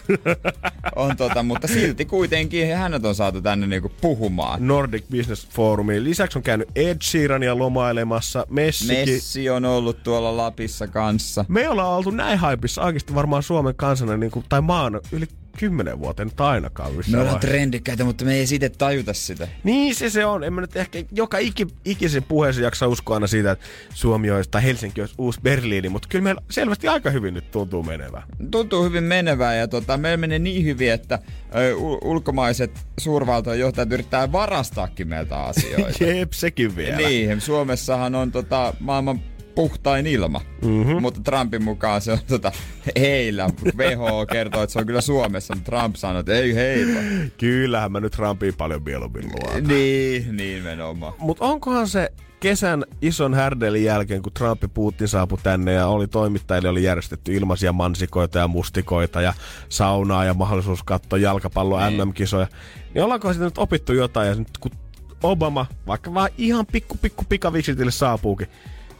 on tota, mutta silti kuitenkin hänet on saatu tänne niinku puhumaan. Nordic Business Forumiin. Lisäksi on käynyt Ed Sheerania lomailemassa. Messikin. Messi on ollut tuolla Lapissa kanssa. Me ollaan oltu näin haipissa oikeasti varmaan Suomen kansana niin kuin, tai maan yli kymmenen vuoteen nyt ainakaan. missään Me ollaan vaiheessa. trendikkäitä, mutta me ei siitä tajuta sitä. Niin se se on. En mä nyt ehkä joka iki, ikisen puheessa jaksa uskoa aina siitä, että Suomi olisi tai Helsinki olisi uusi Berliini, mutta kyllä meillä selvästi aika hyvin nyt tuntuu menevän. Tuntuu hyvin menevää ja tota, meillä menee niin hyvin, että ö, ulkomaiset suurvaltojen johtajat yrittää varastaakin meiltä asioita. <laughs> Jep, sekin vielä. niin, Suomessahan on tota, maailman puhtain ilma, Mhm. mm-hmm. mutta Trumpin mukaan se on tota, heillä. WHO kertoo, että se on kyllä Suomessa, mutta Trump sanoo, että ei heillä. Kyllähän mä nyt Trumpiin paljon mieluummin luotan. niin, niin menomaan. Mutta onkohan se kesän ison härdelin jälkeen, kun Trump ja Putin saapui tänne ja oli toimittajille oli järjestetty ilmaisia mansikoita ja mustikoita ja saunaa ja mahdollisuus katsoa jalkapallon Niin. MM-kisoja, niin ollaanko siitä nyt opittu jotain ja nyt kun Obama, vaikka vaan ihan pikku pikku pikaviksitille saapuukin,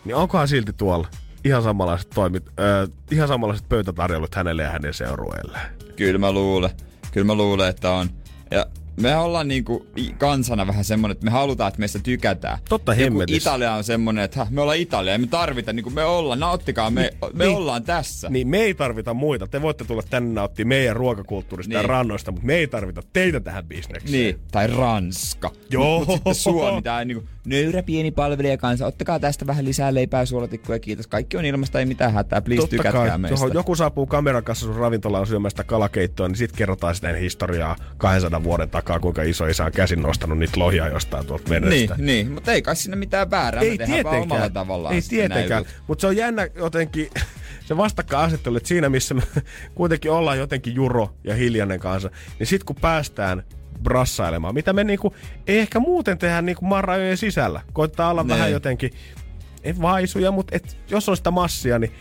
niin onkohan silti tuolla ihan samanlaiset toimit, äh, ihan samanlaiset pöytätarjoulut hänelle ja hänen seurueelleen. Kyllä mä luulen. Kyllä mä luulen, että on. Ja me ollaan niinku kansana vähän semmonen, että me halutaan, että meistä tykätään. Totta Joku hemmetissä. Italia on semmonen, että "Häh, me ollaan Italia ja me tarvitaan, niin kuin me ollaan, nauttikaa, me, me niin. ollaan tässä. Niin me ei tarvita muita. Te voitte tulla tänne nauttia meidän ruokakulttuurista ja Niin. rannoista, mutta me ei tarvita teitä tähän bisnekseen. Niin, tai Ranska. Joo. Mut, mut sitten Suomi, tää niinku nöyrä pieni palvelija kanssa. Ottakaa tästä vähän lisää leipää, suolatikkuja, kiitos. Kaikki on ilmasta, ei mitään hätää. Please Totta tykätkää kai, meistä. johon joku saapuu kameran kanssa sun ravintolaan syömään sitä kalakeittoa, niin sit kerrotaan sitä historiaa 200 vuoden takaa, kuinka iso isä on käsin nostanut niitä lohia jostain tuolta Niin, vedestä. niin, mutta ei kai sinne mitään väärää. me ei tehdään vaan omalla tietenkään, tavallaan ei sitten tietenkään, mutta se on jännä jotenkin, <laughs> se vastakkainasettelu, että siinä missä me <laughs> kuitenkin ollaan jotenkin Juro ja Hiljanen kanssa, niin sit kun päästään brassailemaan, mitä me niinku, ei ehkä muuten tehdä niinku maan rajojen sisällä. Koittaa olla Ne. vähän jotenkin, ei vaisuja, mutta et, jos on sitä massia, niin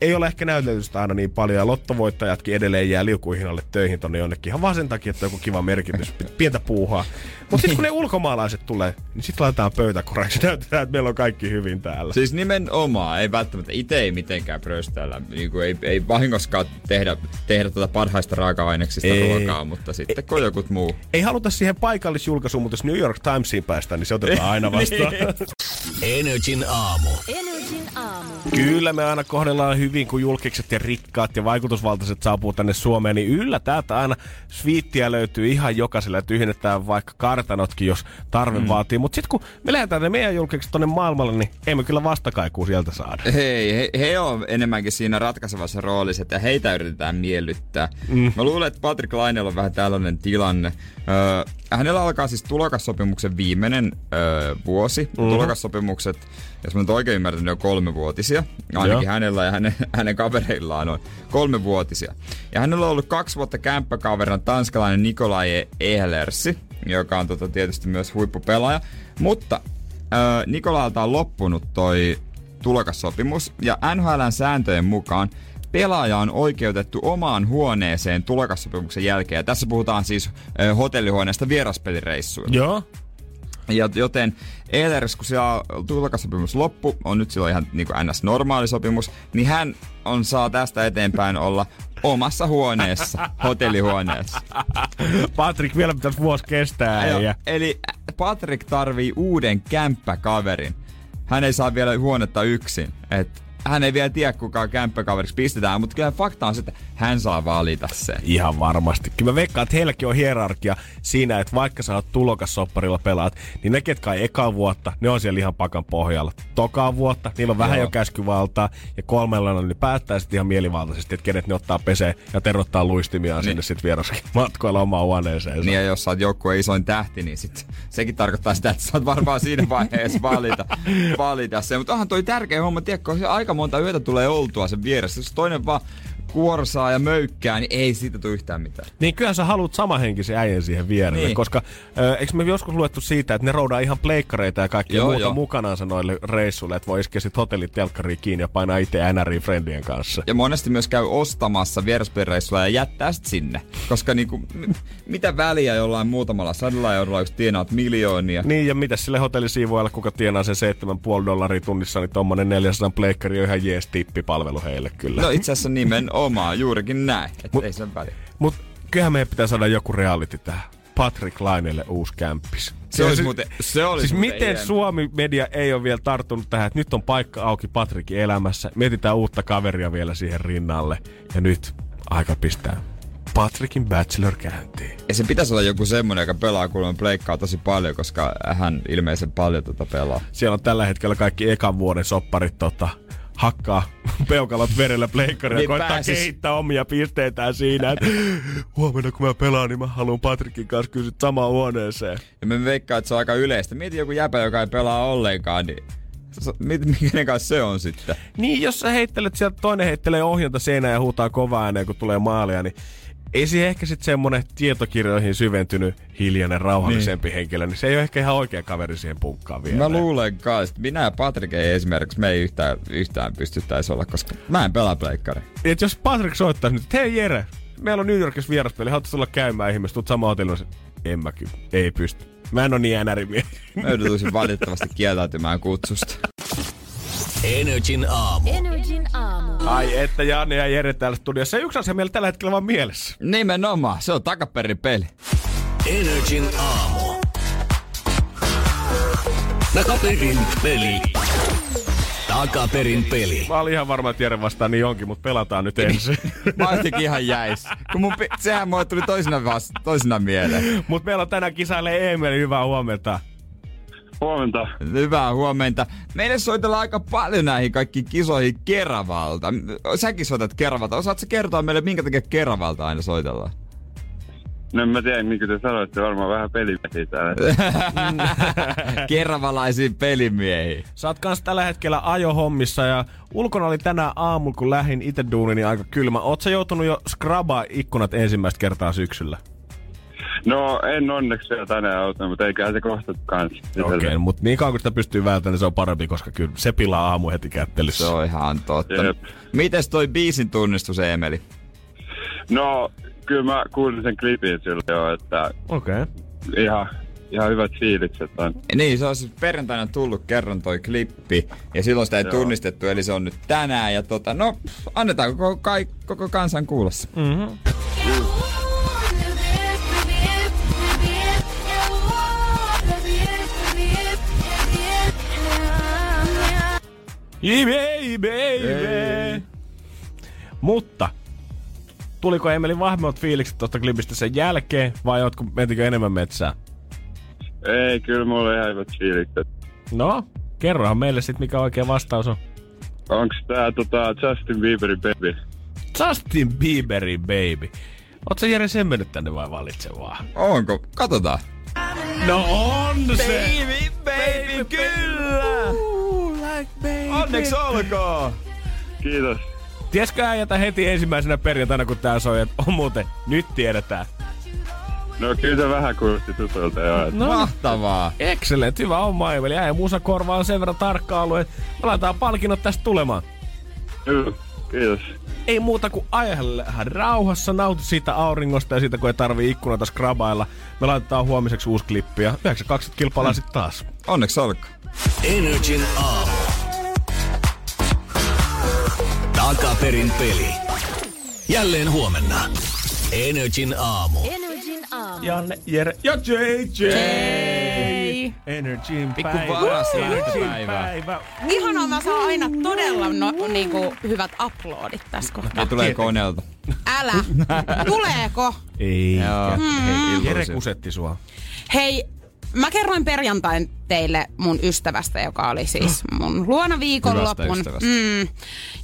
ei ole ehkä näytellystä aina niin paljon, ja lottovoittajatkin edelleen jää liukuihinalle töihin tonne jonnekin, ihan vaan sen takia, että joku kiva merkitys, pientä puuhaa. Mutta sitten kun ne ulkomaalaiset tulee, niin sitten laitetaan pöytäkoraksi, <laughs> näytetään, että meillä on kaikki hyvin täällä. Siis nimenomaan, ei välttämättä, itse ei mitenkään pröstäillä, niin ei, ei vahingoskaan tehdä, tehdä tuota parhaista raaka-aineksista Ei. ruokaa, mutta sitten kun jokut muu. Ei haluta siihen paikallisjulkaisuun, mutta jos New York Timesiin päästään, niin se otetaan aina vastaan. <laughs> Energin aamu. Energin aamu. Kyllä me aina kohdellaan hyvin, kun julkikset ja rikkaat ja vaikutusvaltaiset saapuu tänne Suomeen, niin yllä täältä aina sviittiä löytyy ihan jokaiselle tyhjennetään vaikka kartanotkin, jos tarve mm. vaatii. Mutta sitten kun me lähdetään ne meidän julkikset tonne maailmalle, niin ei me kyllä vastakaikua sieltä saada. Hei, he, he on enemmänkin siinä ratkaisevassa roolissa, että heitä yritetään miellyttää. Mm. Mä luulen, että Patrick Lainella on vähän tällainen tilanne. Öö, hänellä alkaa siis tulokassopimuksen viimeinen öö, vuosi. Mm-hmm. Tulokassopimukset, jos mä nyt oikein ymmärrän, ne on kolmevuotisia. Ainakin Joo. hänellä ja hänen, <laughs> hänen kavereillaan on kolmevuotisia. Ja hänellä on ollut kaksi vuotta kämppäkaverina tanskalainen Nikolai Ehlersi, joka on tota, tietysti myös huippupelaaja. Mutta ö, Nikolalta on loppunut toi tulokassopimus ja NHLn sääntöjen mukaan pelaaja on oikeutettu omaan huoneeseen tulokassopimuksen jälkeen. Ja tässä puhutaan siis ö, hotellihuoneesta vieraspelireissuilla. Joo. Ja joten Ehlers, kun siellä tulokassopimus loppu, on nyt silloin ihan niin kuin NS-normaali sopimus, niin hän on saa tästä eteenpäin olla omassa huoneessa, <laughs> hotellihuoneessa. Patrick, vielä pitäisi vuosi kestää. Joo, Ja... Eli Patrick tarvii uuden kämppäkaverin. Hän ei saa vielä huonetta yksin. Et hän ei vielä tiedä, kuka kämppäkaveriksi pistetään, mutta kyllä fakta on se, että hän saa valita sen. Ihan varmasti. Kyllä mä veikkaan, että heilläkin on hierarkia siinä, että vaikka sä oot tulokassopparilla pelaat, niin ne, ketkä ei eka vuotta, ne on siellä ihan pakan pohjalla. Tokaa vuotta, niillä on vähän Joo. jo käskyvaltaa, ja kolmella ne päättää sitten ihan mielivaltaisesti, että kenet ne ottaa peseen ja terottaa luistimiaan niin. sinne sitten vierasmatkoilla <laughs> omaan huoneeseen. Niin ja jos sä oot joukkueen isoin tähti, niin sit sekin tarkoittaa sitä, että sä oot varmaan siinä vaiheessa valita, <laughs> valita se. Mutta onhan toi tärkeä homma, tiedätkö, se aika monta yötä tulee oltua sen vieressä. Jos toinen vaan kuorsaa ja möykkää, niin ei siitä tule yhtään mitään. Niin kyllä sä haluat samahenkisen äijän siihen vierelle, niin. Koska ö, eikö me joskus luettu siitä, että ne roudaa ihan pleikkareita ja kaikkia Joo, muuta joo. mukanaansa noille reissuille, että voi iskeä sit hotellit telkkariin kiinni ja painaa itse NRI friendien kanssa. Ja monesti myös käy ostamassa vieraspelireissulla ja jättää sit sinne. Koska niinku, m- mitä väliä jollain muutamalla sadalla eurolla, jos tienaat miljoonia. Niin, ja mitä sille hotellisiivuajalle, kuka tienaa sen 7,5 dollaria tunnissa, niin tommonen 400 pleikkari on ihan jees tippipalvelu heille kyllä. No itse asiassa <laughs> nimenomaan, juurikin näin. Että ei sen väliä. Mut kyllähän meidän pitää saada joku reality tähän. Patrick Lainelle uusi kämppis. Se olisi muuten, se olisi Siis muuten miten. Suomi media ei ole vielä tarttunut tähän, että nyt on paikka auki Patrikin elämässä. Mietitään uutta kaveria vielä siihen rinnalle. Ja nyt aika pistää Patrikin Bachelor käyntiin. Ja se pitäisi olla joku semmonen, joka pelaa kuulemma pleikkaa tosi paljon, koska hän ilmeisen paljon tota pelaa. Siellä on tällä hetkellä kaikki ekan vuoden sopparit tota, hakkaa peukalot verellä pleikkaria ja Niin koittaa pääsis. kehittää omia pisteitään siinä, että huomenna kun mä pelaan, niin mä haluan Patrikin kanssa kysyä samaan huoneeseen. Ja me veikkaan, että se on aika yleistä. Mieti joku jäpä, joka ei pelaa ollenkaan, niin s- mit- kenen kanssa se on sitten? Niin, jos sä heittelet sieltä, toinen heittelee ohjanta seinään ja huutaa kovaa ääneen, kun tulee maalia, niin ei se ehkä sitten semmonen tietokirjoihin syventynyt, hiljainen, rauhallisempi niin. henkilö, niin se ei ole ehkä ihan oikea kaveri siihen punkkaan vielä. Mä luulen kanssa, että minä ja Patrik ei esimerkiksi, me ei yhtään, yhtään pystyttäisi olla, koska mä en pelaa pleikkari. Et jos Patrick soittaa nyt, että hei Jere, meillä on New Yorkissa vieraspeli, haluatko tulla käymään ihmeessä, tuut samaan hotellille, en mä kyllä, ei pysty. Mä en oo niin NR-miehi. Mä joutuisin valitettavasti kieltäytymään kutsusta. Energin aamu. Energin aamu. Ai että Janne ja Jere täällä studiossa. Yksi asia meillä tällä hetkellä vaan mielessä. Nimenomaan, se on takaperin peli. Energin aamu. Takaperin peli. Takaperin peli. Mä olin ihan varma, että Jere vastaa niin onkin, mutta pelataan nyt ensin. <laughs> Mä jotenkin ihan jäis. Kun mun, pi- sehän mulle tuli toisena, vasta, toisena mieleen. Mutta meillä on tänään kisailee Emeli, hyvää huomenta. Huomenta. Hyvää huomenta. Meille soitellaan aika paljon näihin kaikkiin kisoihin Keravalta. Säkin soitat Keravalta. Osaatko kertoa meille, minkä takia Keravalta aina soitellaan? No mä tiedä, niin kuin te sanoitte, varmaan vähän pelimiehiä täällä. <laughs> Keravalaisiin pelimiehiin. Sä oot kans tällä hetkellä ajohommissa ja ulkona oli tänään aamulla, kun lähdin itse duuniin, niin aika kylmä. Oot sä joutunut jo skrabaa ikkunat ensimmäistä kertaa syksyllä? No en onneksi vielä tänään auto, mutta eiköhän se kohta kans. Okei, okay, mutta niin kauan kun sitä pystyy välttämään, niin se on parempi, koska kyllä se pilaa aamu heti kättelyssä. Se on ihan totta. Jep. Mites toi biisin tunnistus, Emeli? No, kyllä mä kuulin sen klipin silloin jo, että Okei. Okay. ihan, ihan hyvät fiilikset on. Niin, se on siis perjantaina tullut kerran toi klippi, ja silloin sitä ei Joo. tunnistettu, eli se on nyt tänään, ja tota, no, annetaan koko, kai, koko kansan kuulla se. Mm-hmm. Baby, baby. Mutta, tuliko Emelin vahvemmat fiilikset tuosta klipistä sen jälkeen, vai ootko, mentikö enemmän metsää? Ei, kyllä mulla on ihan hyvät fiilikset. No, kerrohan meille sit mikä oikea vastaus on. Onks tää tota Justin Bieberin baby? Justin Bieberin baby. Sä Jere sen mennyt tänne vai valitse vaan? Onko? Katsotaan. No on se! Baby, baby, kyllä! Onneksi olkoon! Kiitos. Tieskö äijätä heti ensimmäisenä perjantaina, kun tää soi, että on muuten, nyt tiedetään. No kyllä se vähän kuulosti tutulta joo. että- No, Mahtavaa. excellent, hyvä homma Emeli. Ja musakorva on sen verran tarkka alue, että me laitetaan palkinnot tästä tulemaan. Joo, Kiitos. Ei muuta kuin ajella rauhassa, nauti siitä auringosta ja siitä, kun ei tarvii ikkunoita skrabailla. Me laitetaan huomiseksi uusi klippi ja 9.20 kilpaillaan sitten taas. Onneksi olkoon. Energin aamu. Takaperin peli. Jälleen huomenna. Energin aamu. Energin aamu. Janne, Jere ja JJ. Ei. Energin Pikku päivä. varas Energin lähtöpäivä. päivä. Ihanaa, mä saan aina todella no, niinku, hyvät uploadit tässä kohtaa. Ne tulee koneelta. Älä. <laughs> Tuleeko? Ei. Joo. Hei, Jere kusetti sua. Hei, mä kerroin perjantain teille mun ystävästä, joka oli siis mun luona viikonlopun. Mm,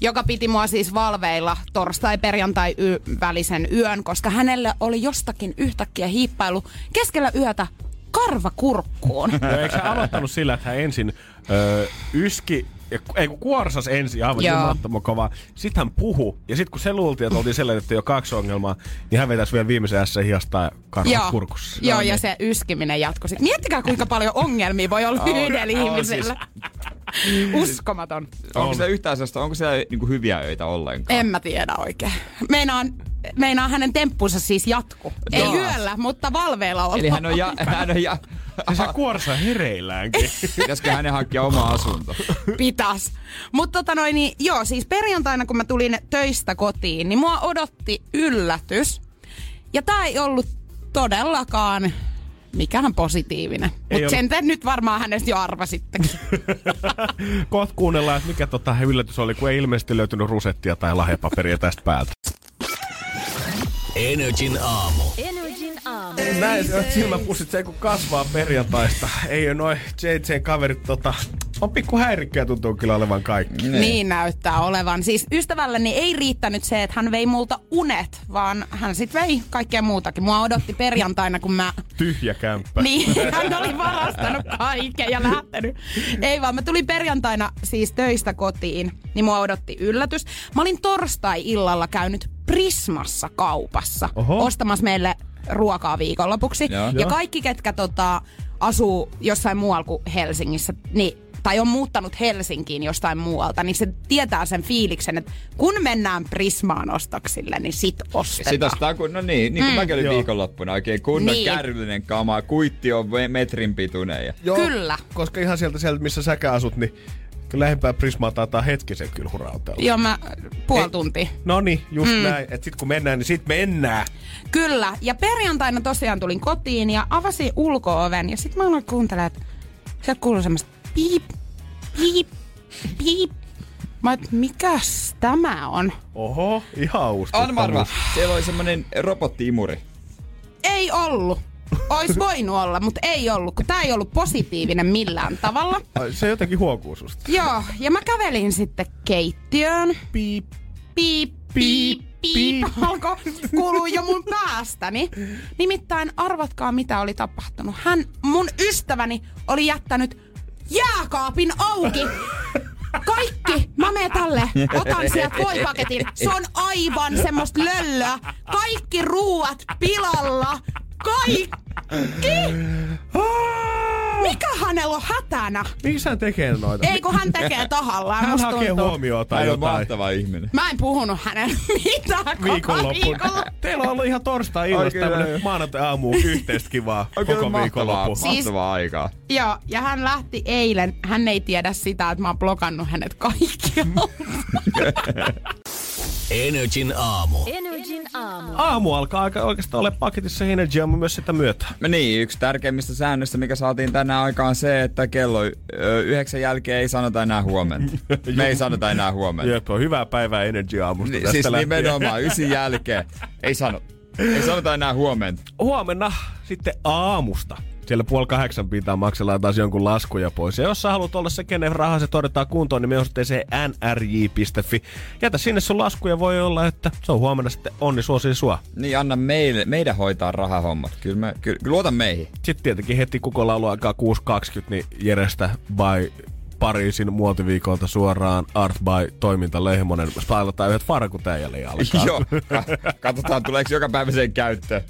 joka piti mua siis valveilla torstai-perjantai välisen yön, koska hänelle oli jostakin yhtäkkiä hiippailu keskellä yötä karva kurkkuun. No, <laughs> eikö hän aloittanut sillä, että hän ensin öö, yski, ja- ei kun kuorsas ensin aivan Joo. jumalattoman kovaa. Sitten hän puhu. Ja sitten kun se luultiin, että oltiin selvitetty jo kaksi ongelmaa, niin hän vetäisi vielä viimeisen ässä hiasta ja karvat Joo, kurkussa. joo No ja niin. se yskiminen jatkoi. sit. Miettikää, kuinka paljon ongelmia voi olla <laughs> yhdellä on ihmisellä. <laughs> Uskomaton. Onko se yhtään sellaista, onko siellä niinku hyviä öitä ollenkaan? En mä tiedä oikein. Meinaan, meinaan hänen temppunsa siis jatku. Ei Joo. yöllä, mutta valveilla olla. Eli hän on ja... <laughs> Hän on ja hän kuorsaa hereilläänkin. <laughs> Pitäisikö hänen hankkia oma asunto? Pitäis. Mutta tota noin, niin, joo, siis perjantaina kun mä tulin töistä kotiin, niin mua odotti yllätys. Ja tää ei ollut todellakaan mikään positiivinen. Mutta sen te nyt varmaan hänestä jo arvasittekin. <laughs> Kohta kuunnellaan, että mikä tota yllätys oli, kun ei ilmeisesti löytynyt rusettia tai lahjapaperia tästä päältä. Energin aamu. Energin aamu. Näin se on silmäpussit, se kun kasvaa perjantaista. Ei noin JJn kaverit tota, on pikku häirikköjä tuntuu kyllä olevan kaikki. Niin näyttää olevan. Siis ystävälleni ei riittänyt se, että hän vei multa unet, vaan hän sit vei kaikkea muutakin. Mua odotti perjantaina, kun mä... Tyhjä kämppä. Niin, hän oli varastanut kaiken ja lähtenyt. Ei vaan, mä tulin perjantaina siis töistä kotiin, niin mua odotti yllätys. Mä olin torstai-illalla käynyt Prismassa kaupassa Oho. ostamassa meille ruokaa viikonlopuksi. Joo. ja Joo. kaikki, ketkä tota, asuu jossain muualla kuin Helsingissä, niin tai on muuttanut Helsinkiin jostain muualta, niin se tietää sen fiiliksen, että kun mennään Prismaan ostoksille, niin sit ostetaan. Sitä ostaa kun, no niin, niin kuin mm, mäkin olin Joo. viikonloppuna oikein kunnon Niin. kärryllinen kama, kuitti on metrin pituinen ja Joo, Kyllä. Koska ihan sieltä, sieltä missä säkä asut, niin kyllä lähempää Prismaa taitaa hetkisen kyllä hurautella. Joo, mä puoli Ei. tuntia. No niin, just mm. näin. Että sit kun mennään, niin sit mennään. Kyllä. Ja perjantaina tosiaan tulin kotiin ja avasin ulko-oven ja sitten mä aloin kuuntelemaan, että sieltä kuuluu semmoista piip, piip, piip. Mä et, mikäs tämä on? Oho, ihan uusi. On varma, siellä oli semmonen robottiimuri. Ei ollut. Ois voinut olla, mutta ei ollut, kun tää ei ollut positiivinen millään tavalla. Ai, Se jotenkin huokuu susta. Joo, ja mä kävelin sitten keittiöön. Piip. piip, piip, piip, alkoi kuulua jo mun päästäni. Nimittäin arvatkaa mitä oli tapahtunut. Hän, mun ystäväni, oli jättänyt jääkaapin auki. Kaikki, mä menen tälle, otan sieltä voipaketin. Se on aivan semmoista löllöä. Kaikki ruuat pilalla. Kaikki. Mikä hänellä on hätänä? Miksi hän tekee noita? Ei kun hän tekee tahallaan. Hän musta hakee tuntuu. huomiota tai Hän on jotain. mahtava ihminen. Mä en puhunut hänen <laughs> mitään koko viikonloppuun. Teillä on ollut ihan torstai-illasta tämmönen maanantai-aamu yhteistä kivaa Oikein koko mahtavaa, viikonloppu. Siis- mahtavaa aikaa. Joo, ja hän lähti eilen. Hän ei tiedä sitä, että mä oon blokannut hänet kaikkialta. <laughs> Energin aamu. Energin aamu. Aamu alkaa aika oikeastaan ole paketissa Energy Aamu myös sitä myötä. No niin, yksi tärkeimmistä säännöistä, mikä saatiin tänään aikaan on se, että kello ö, yhdeksän jälkeen ei sanota enää huomenta. <laughs> Me ei sanota enää huomenta. Jep, on hyvää päivää Energy Aamusta Niin, tästä siis lähtien. nimenomaan ysin jälkeen. <laughs> Ei sano. Ei sanota enää huomenta. Huomenna sitten aamusta. Siellä puoli kahdeksan pitää maksellaan taas jonkun laskuja pois. Ja jos sä haluat olla se, kenen rahaa se todetaan kuntoon, niin me osoitteeseen nrj.fi. Jätä sinne sun laskuja, voi olla, että se on huomenna sitten onni suosii sua. Niin anna meille, meidän hoitaa rahahommat. Kyllä, me, kyllä, kyllä luota meihin. Sitten tietenkin heti koko laulu aikaa 6.20, niin Jerestä by Pariisin muotiviikolta suoraan Art by toiminta Lehmonen. Spailataan yhdet farkut äijälle jalkaan. <laughs> Joo, ka- katsotaan tuleeko joka päivä sen käyttöön.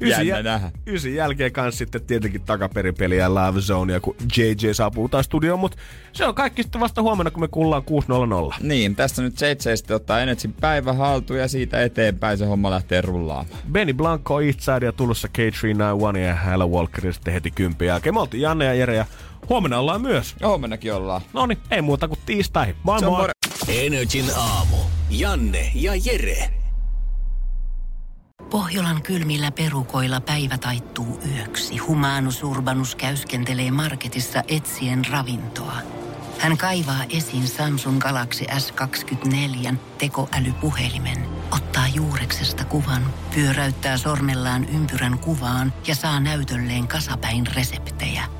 Ysin, nähdä. ysin jälkeen kanssa sitten tietenkin takaperipeliä Love Zonea, kun JJ saapuu taas studioon, mutta se on kaikki sitten vasta huomenna, kun me kuullaan 6.00. Niin, tässä nyt JJ sitten ottaa Energyn päivä haltuun ja siitä eteenpäin se homma lähtee rullaamaan. Benny Blanco, Eastside ja tulossa K391 ja Hella Walker sitten heti jälkeen. Me oltiin Janne ja Jere ja huomenna ollaan myös. Ja huomennakin ollaan. No niin, ei muuta kuin tiistai. Moi moi! Energin aamu. Janne ja Jere. Pohjolan kylmillä perukoilla päivä taittuu yöksi. Humanus Urbanus käyskentelee marketissa etsien ravintoa. Hän kaivaa esiin Samsung Galaxy S24 tekoälypuhelimen, ottaa juureksesta kuvan, pyöräyttää sormellaan ympyrän kuvaan ja saa näytölleen kasapäin reseptejä.